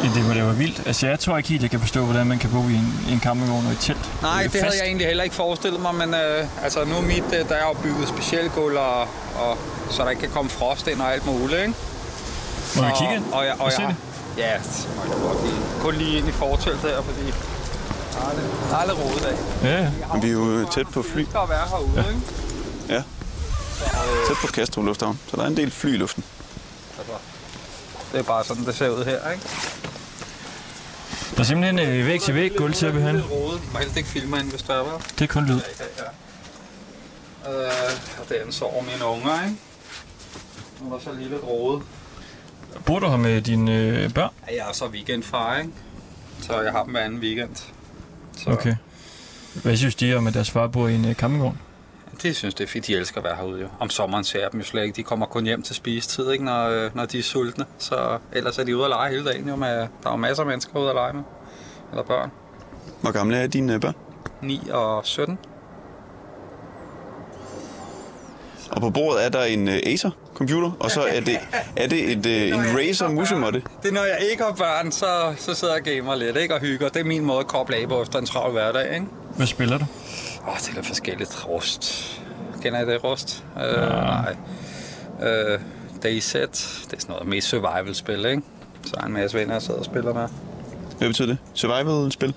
Ja, det var, det var vildt. Altså, jeg tror ikke helt, jeg kan forstå, hvordan man kan bo i en, i en campingvogn og et telt. Nej, er det havde jeg egentlig heller ikke forestillet mig, men øh, altså nu er mit, øh, der er jo bygget specialgulv, og, og, så der ikke kan komme frost ind og alt muligt, ikke? Må vi og, kigge ind og, jeg, og og jeg, det? Ja, det må jeg godt lige. Kun lige ind i forteltet her, fordi der er lidt, der rodet af. Ja, ja. Men vi er jo øh, tæt på fly. Det at være herude, ja. ikke? Ja. Tæt på Kastrup Lufthavn, så der er en del fly i luften. Det er bare sådan, det ser ud her, ikke? Der er simpelthen øh, væg til væg gulvtæppe her. Lidt rodet. Må helst ikke filme ind, hvis der er, vel? Det er kun lyd. Ja, ja. Øh, og den sover mine unger, ikke? Nu er der så lige lidt rodet. Bor du her med dine øh, børn? Ja, jeg er så weekendfar, ikke? Så jeg har dem hver anden weekend. Så Okay. Hvad synes de om, at deres far bor i en øh, campingvogn? Det synes det er fint. De elsker at være herude jo. Om sommeren ser jeg dem jo slet ikke. De kommer kun hjem til spisetid, ikke? Når, øh, når de er sultne. Så ellers er de ude at lege hele dagen jo. Med, der er jo masser af mennesker ude at lege med. Eller børn. Hvor gamle er dine øh, børn? 9 og 17. Og på bordet er der en øh, Acer-computer, og så er det, er det et, øh, en Razer musemåtte. Det er, når jeg ikke har børn, så, så sidder jeg og gamer lidt, ikke? Og hygger. Det er min måde at koble af på efter en travl hverdag, ikke? Hvad spiller du? Åh, det er forskelligt. Rust. Kender I det, Rust? Øh, nej. Øh, DayZ. Det er sådan noget mest survival-spil, ikke? Så er en masse venner, jeg sidder og spiller med. Hvad betyder det? Survival-spil?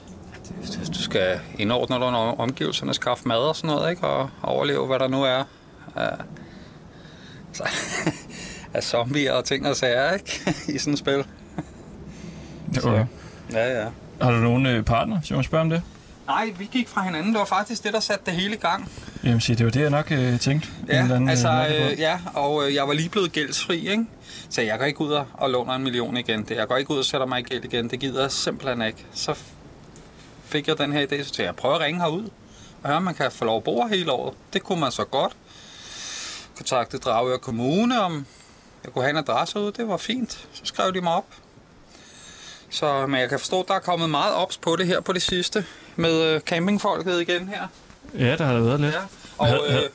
Du skal indordne dig under omgivelserne, skaffe mad og sådan noget, ikke? Og overleve, hvad der nu er. Ja. Så, (laughs) af zombier og ting og sager, ikke? (laughs) I sådan et spil. Okay. Ja, ja. Har du nogen øh, partner, så jeg må spørge om det? Nej, vi gik fra hinanden. Det var faktisk det, der satte det hele i gang. Jamen, det var det, jeg nok øh, tænkte. Ja, anden, altså, mærkelig øh, ja, og øh, jeg var lige blevet gældsfri, ikke? Så jeg går ikke ud og- og låner en million igen. Det, jeg går ikke ud og sætter mig i gæld igen. Det gider jeg simpelthen ikke. Så fik jeg den her idé, så tænkte jeg, prøv at ringe herud. Ja, man kan få lov at bo her hele året. Det kunne man så godt. Kontakte Dragør Kommune, om jeg kunne have en adresse ud. Det var fint. Så skrev de mig op. Så, men jeg kan forstå, at der er kommet meget ops på det her på det sidste. Med øh, campingfolket igen her. Ja, der har der været lidt. Ja. Og Havde- øh, havde-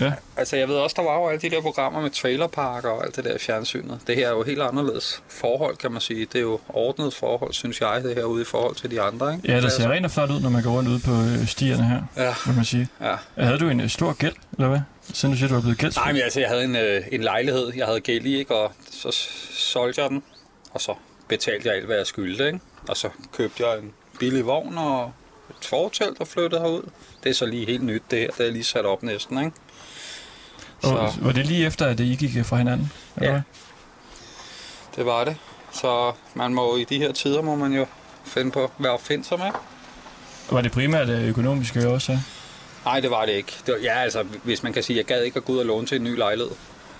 ja. altså, jeg ved også, der var jo alle de der programmer med trailerparker og alt det der fjernsynet. Det her er jo helt anderledes forhold, kan man sige. Det er jo ordnet forhold, synes jeg, det her ude i forhold til de andre. Ikke? Ja, der Altså, ser rent og flot ud, når man går rundt ude på øh, stierne her, Ja. må man sige. Ja. Havde du en øh, stor gæld, eller hvad? Siden du siger, du er blevet gæld. Nej, men altså, jeg havde en, øh, en lejlighed, jeg havde gæld i, ikke? og så solgte jeg den, og så betalte jeg alt, hvad jeg skyldte, ikke? Og så købte jeg en billig vogn og et fortelt og flyttede herud. Det er så lige helt nyt, det her. Det er lige sat op næsten, ikke? Og, var det lige efter, at I gik fra hinanden? eller Ja. hvad? Det var det. Så man må i de her tider, må man jo finde på, være opfindsom, ikke? Var det primært øh, økonomiske også? Nej, det var det ikke. Det var, ja, altså, hvis man kan sige, jeg gad ikke at gå ud og låne til en ny lejlighed.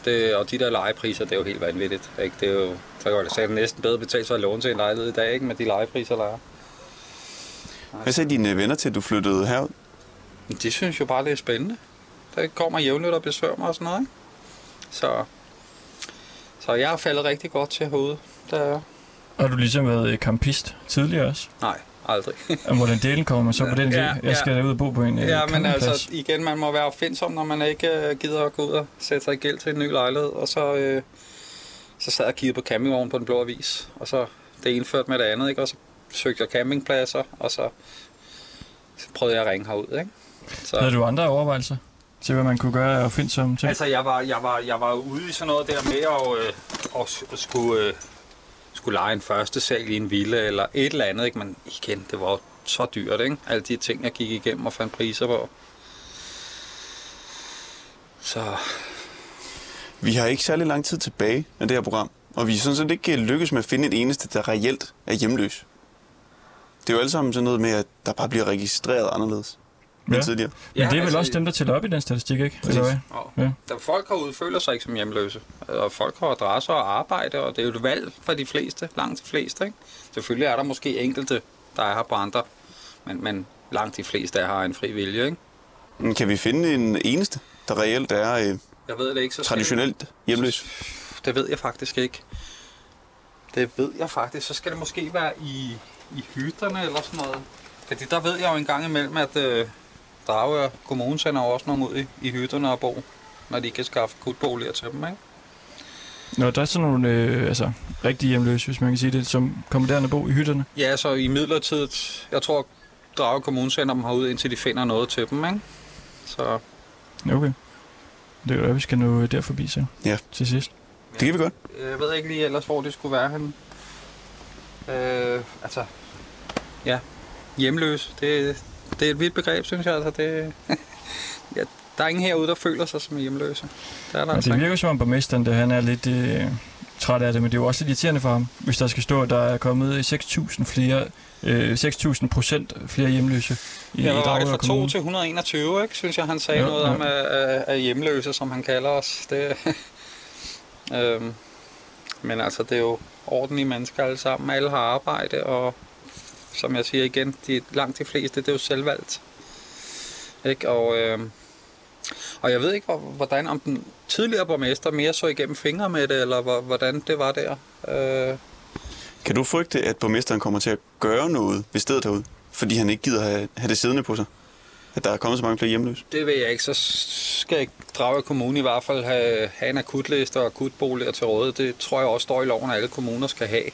Det, og de der lejepriser, det er jo helt vanvittigt. Ikke? Det er jo, så kan jeg det næsten bedre betalt sig at låne til en lejlighed i dag, ikke? Med de lejepriser, der er. Hvad sagde dine venner til, at du flyttede herud? De synes jo bare, det er spændende. Der kommer jævnligt og besøger mig og sådan noget, ikke? Så, så jeg har faldet rigtig godt til herude. Der er Har du ligesom været campist tidligere også? Nej, aldrig. (laughs) Og hvordan delen kommer man så på den idé? Ja, Jeg skal ja. ud og bo på en øh, Ja, men campingplads. altså igen, man må være opfindsom, når man ikke øh, gider at gå ud og sætte sig i gæld til en ny lejlighed. Og så, øh, så sad jeg og kiggede på campingvognen på den blå avis. Og så det ene førte med det andet, ikke? Og så søgte jeg campingpladser, og så, så prøvede jeg at ringe herud, ikke? Så, Havde du andre overvejelser til, hvad man kunne gøre og finde som ting? Altså, jeg var, jeg, var, jeg var ude i sådan noget der med at, øh, at skulle, øh, skulle lege en første sal i en villa eller et eller andet, ikke? Men igen, det var jo så dyrt, ikke? Alle de ting, jeg gik igennem og fandt priser på. Så Vi har ikke særlig lang tid tilbage af det her program, og vi er sådan set ikke øh, lykkes med at finde et eneste, der reelt er hjemløs. Det er jo alt sammen sådan noget med, at der bare bliver registreret anderledes ja. end tidligere. Men det er vel altså- også dem, der tæller op i den statistik, ikke? Eller hvad? Ja. Ja. Der folk herude føler sig ikke som hjemløse. Og folk har adresser og arbejde, og det er jo et valg for de fleste, langt de fleste. Ikke? Selvfølgelig er der måske enkelte, der er her på andre, men, men langt de fleste er her en fri vilje. Ikke? Kan vi finde en eneste, der reelt er øh, Jeg ved det ikke. Så skal- traditionelt hjemløs? Det ved jeg faktisk ikke. Det ved jeg faktisk. Så skal det måske være i, i hytterne eller sådan noget. Fordi der ved jeg jo en gang imellem, at øh, Dragør Kommune sender jo også nogen ud i, i hytterne og bo, når de kan skaffe kutboliger til dem, ikke? Nå, der er sådan nogle øh, altså, rigtige hjemløse, hvis man kan sige det, som kommer dernede og bo i hytterne. Ja, så i midlertid, jeg tror, Drage Kommune sender dem herud, indtil de finder noget til dem, ikke? Så Okay. Det kan være, vi skal nå øh, der forbi så. Ja. Til sidst. Det kan vi godt. jeg ved ikke lige ellers, hvor det skulle være henne. Øh, altså, ja, hjemløs, det, det er et vidt begreb, synes jeg. Altså, det, (laughs) ja, der er ingen herude, der føler sig som hjemløse. Det er der altså det virker som om borgmesteren, det, han er lidt øh, træt af det, men det er jo også lidt irriterende for ham, hvis der skal stå, at der er kommet 6.000 flere, øh, 6.000 procent flere hjemløse i, Ja, var det fra 2 Kommune. til 121, ikke? Synes jeg, han sagde Ja, noget ja. om af, af, af hjemløse, som han kalder os. Det, (laughs) øhm, men altså, det er jo ordentlige mennesker alle sammen. Alle har arbejde, og som jeg siger igen, de, langt de fleste, det er jo selvvalgt. Ikke? Og, øhm, og jeg ved ikke, hvor- hvordan, om den tidligere borgmester mere så igennem fingre med det, eller hvor- hvordan det var der. Øh, Kan du frygte, at borgmesteren kommer til at gøre noget ved stedet herude, fordi han ikke gider have, have det siddende på sig? At der er kommet så mange flere hjemløse? Det ved jeg ikke. Så skal Dragør Kommune i hvert fald have, have en akutliste og akutboliger til rådet. Det tror jeg også står i loven, at alle kommuner skal have.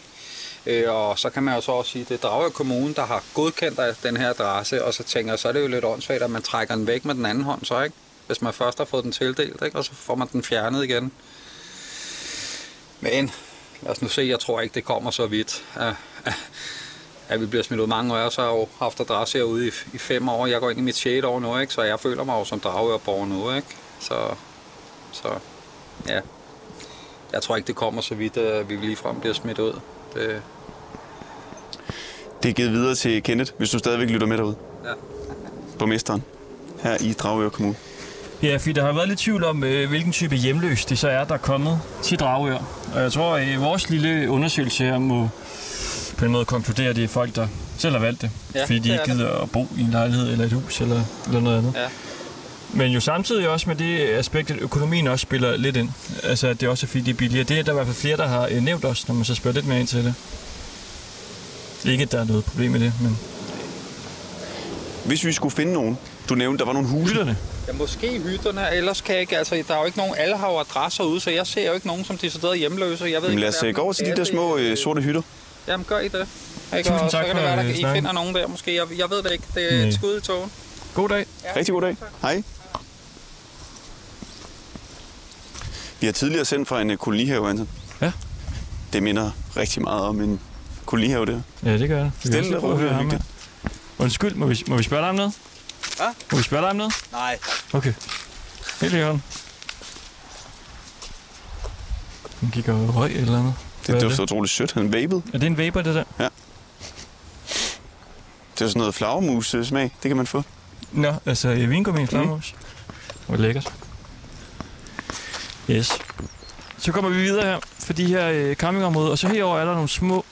Øh, og så kan man jo så også sige, at det er Dragør Kommune, der har godkendt den her adresse, og så tænker jeg, så er det jo lidt åndssvagt, at man trækker den væk med den anden hånd, så ikke? Hvis man først har fået den tildelt, ikke? og så får man den fjernet igen. Men lad os nu se, jeg tror ikke, det kommer så vidt. At, at vi bliver smidt ud mange år, så har jeg jo haft adresse herude i, i fem år. Jeg går ind i mit 6. år nu, ikke? så jeg føler mig jo som dragørborger nu. Ikke? Så, så ja, jeg tror ikke, det kommer så vidt, at vi ligefrem bliver smidt ud. Det, det er givet videre til Kenneth, hvis du stadigvæk lytter med derude. Ja. Borgmesteren her i Dragør Kommune. Ja, fordi der har været lidt tvivl om, øh, hvilken type hjemløs det så er, der er kommet til Dragør. Og jeg tror, at vores lille undersøgelse her må på en måde konkludere, at det er folk, der selv har valgt det. Ja, fordi de ikke er det. gider at bo i en lejlighed eller et hus eller, eller noget andet. Ja. Men jo samtidig også med det aspekt, at økonomien også spiller lidt ind. Altså, at det også er fordi, det er billigere. Det er der i hvert fald flere, der har øh, nævnt os, når man så spørger lidt mere ind til det. Ikke, at der er noget problem med det, men... Hvis vi skulle finde nogen, du nævnte, der var nogle. Hytterne. Ja, måske hytterne, ellers kan jeg ikke, altså der er jo ikke nogen, alle har jo adresser ude, så jeg ser jo ikke nogen som decideret hjemløse. Jeg ved Men ikke, lad os øh, gå over til de der små øh, sorte hytter. Jamen gør I det. Ikke? Tusind og så tak kan for, det være, øh, at I snakken. finder nogen der måske. Jeg, jeg ved det ikke. Det er et skud i togen. God dag. Rigtig god dag. Hej. Vi har tidligere sendt fra en øh, kolonihave, Anton. Ja. Det minder rigtig meget om en kolonihave der. Ja, det gør det. Vi kan Stille også og roligt og hyggeligt. Undskyld, må vi, må vi spørge dig om noget? Hvad? Må vi spørge dig om noget? Nej. Okay. Helt i orden. Han gik og røg et eller andet. Hvad Det er dufter utroligt sødt. Han vapede. Er det en vapor, det der? Ja. Det er sådan noget flagermus-smag. Det kan man få. Nå, altså i vingummi i flammus. Mm. Hvor lækkert. Yes. Så kommer vi videre her for de her øh, campingområder, og så herover er der nogle små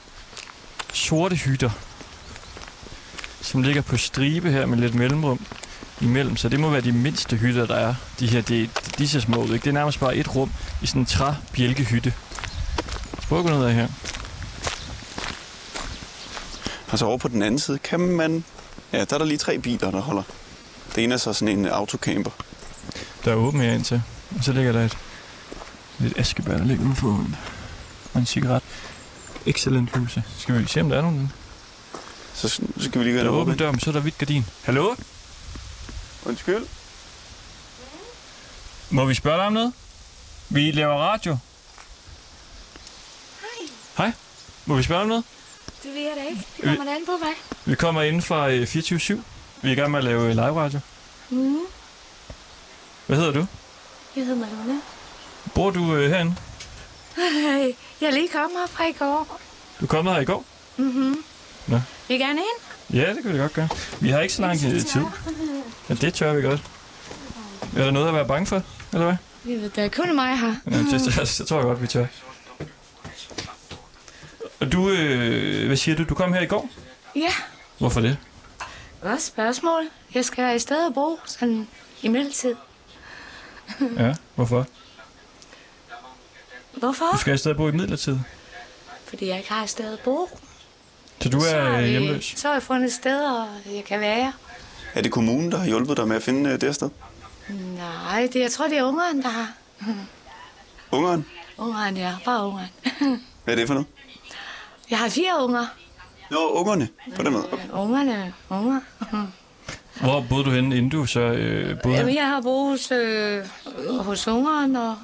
sorte hytter, som ligger på stribe her med lidt mellemrum imellem. Så det må være de mindste hytter, der er. De her, det, de ser små ud, ikke? Det er nærmest bare et rum i sådan en træ-bjælkehytte. Prøv at gå ned af her. Og så over på den anden side kan man... Ja, der er der lige tre biler, der holder. Det ene er så sådan en øh, autocamper. Der er åben her indtil. Og så ligger der et, et askebær, der ligger ude for en, og en cigaret. Excellent huse. Skal vi se, om der er nogen? Så, så skal vi lige gå Der ind er og åben åbne. dør, men så er der hvidt gardin. Hallo? Undskyld. Må vi spørge dig om noget? Vi laver radio. Hej. Hej. Må vi spørge om noget? Det ved jeg da ikke. Vi- Kommer det an på hvad? Vi kommer inden fra øh, 24-7. Vi er i gang med at lave øh, live radio. Mm. Hvad hedder du? Jeg hedder Malone. Bor du øh, herinde? (laughs) Jeg er lige kommet her fra i går. Du er kommet her i går? Mm-hmm. Nå. Vil I gerne ind? Ja, det kan vi godt gøre. Vi har ikke så lang øh, tid. Ja, det tør vi godt. Er der noget at være bange for, eller hvad? Jeg ved, der er kun mig her. Ja, det, det, det tror jeg godt, vi tør. Og du, øh, hvad siger du? Du kom her i går? Ja, Hvorfor det? godt spørgsmål. Jeg skal i stedet bo sådan i mellemtid. Ja, hvorfor? Hvorfor? Du skal i stedet bo i midlertid. Fordi jeg ikke har et sted at bo. Så du så er øh, vi- hjemløs? Så har jeg fundet et sted, og jeg kan være. Er det kommunen, der har hjulpet dig med at finde øh, det her sted? Nej, det, jeg tror, det er ungeren, der har. Ungeren? Ungeren, ja. Bare ungeren. (laughs) Hvad er det for noget? Jeg har fire unger. Nå, ungerne. På den måde. Okay. Ungerne, unger. Hvor boede du henne, inden du så øh, boede Jamen, jeg har boet hos, øh, hos ungeren og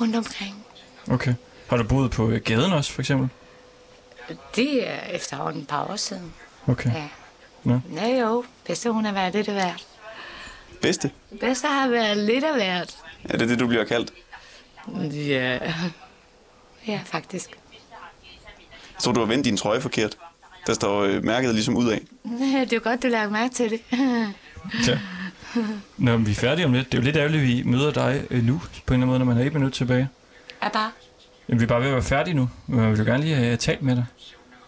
rundt omkring. Okay. Har du boet på øh, gaden også, for eksempel? Det er efterhånden et par år siden. Okay. Ja. Ja jo, bedste hun har været lidt af hvert. Bedste? Bedste har været lidt af hvert. Er det det, du bliver kaldt? Ja. Ja, faktisk. Jeg tror, du har vendt din trøje forkert. Der står øh, mærket ligesom ud af. Det er godt, du lader mærke til det. Ja. (laughs) (laughs) Nå, men vi er færdige om lidt. Det er jo lidt ærgerligt, at vi møder dig øh, nu, på en eller anden måde, når man har et minut tilbage. Er bare. Jamen, vi er bare ved at være færdige nu, men jeg vil jo gerne lige have talt med dig.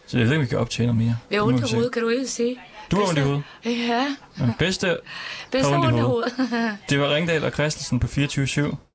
Så jeg ved ikke, om vi kan optage noget mere. Jeg har ondt i hovedet, kan du ikke se? Du har ondt i hovedet? Ja, Ja, bedste bedste ondt i hovedet. (laughs) Det var Ringdal og Christensen på 24-7.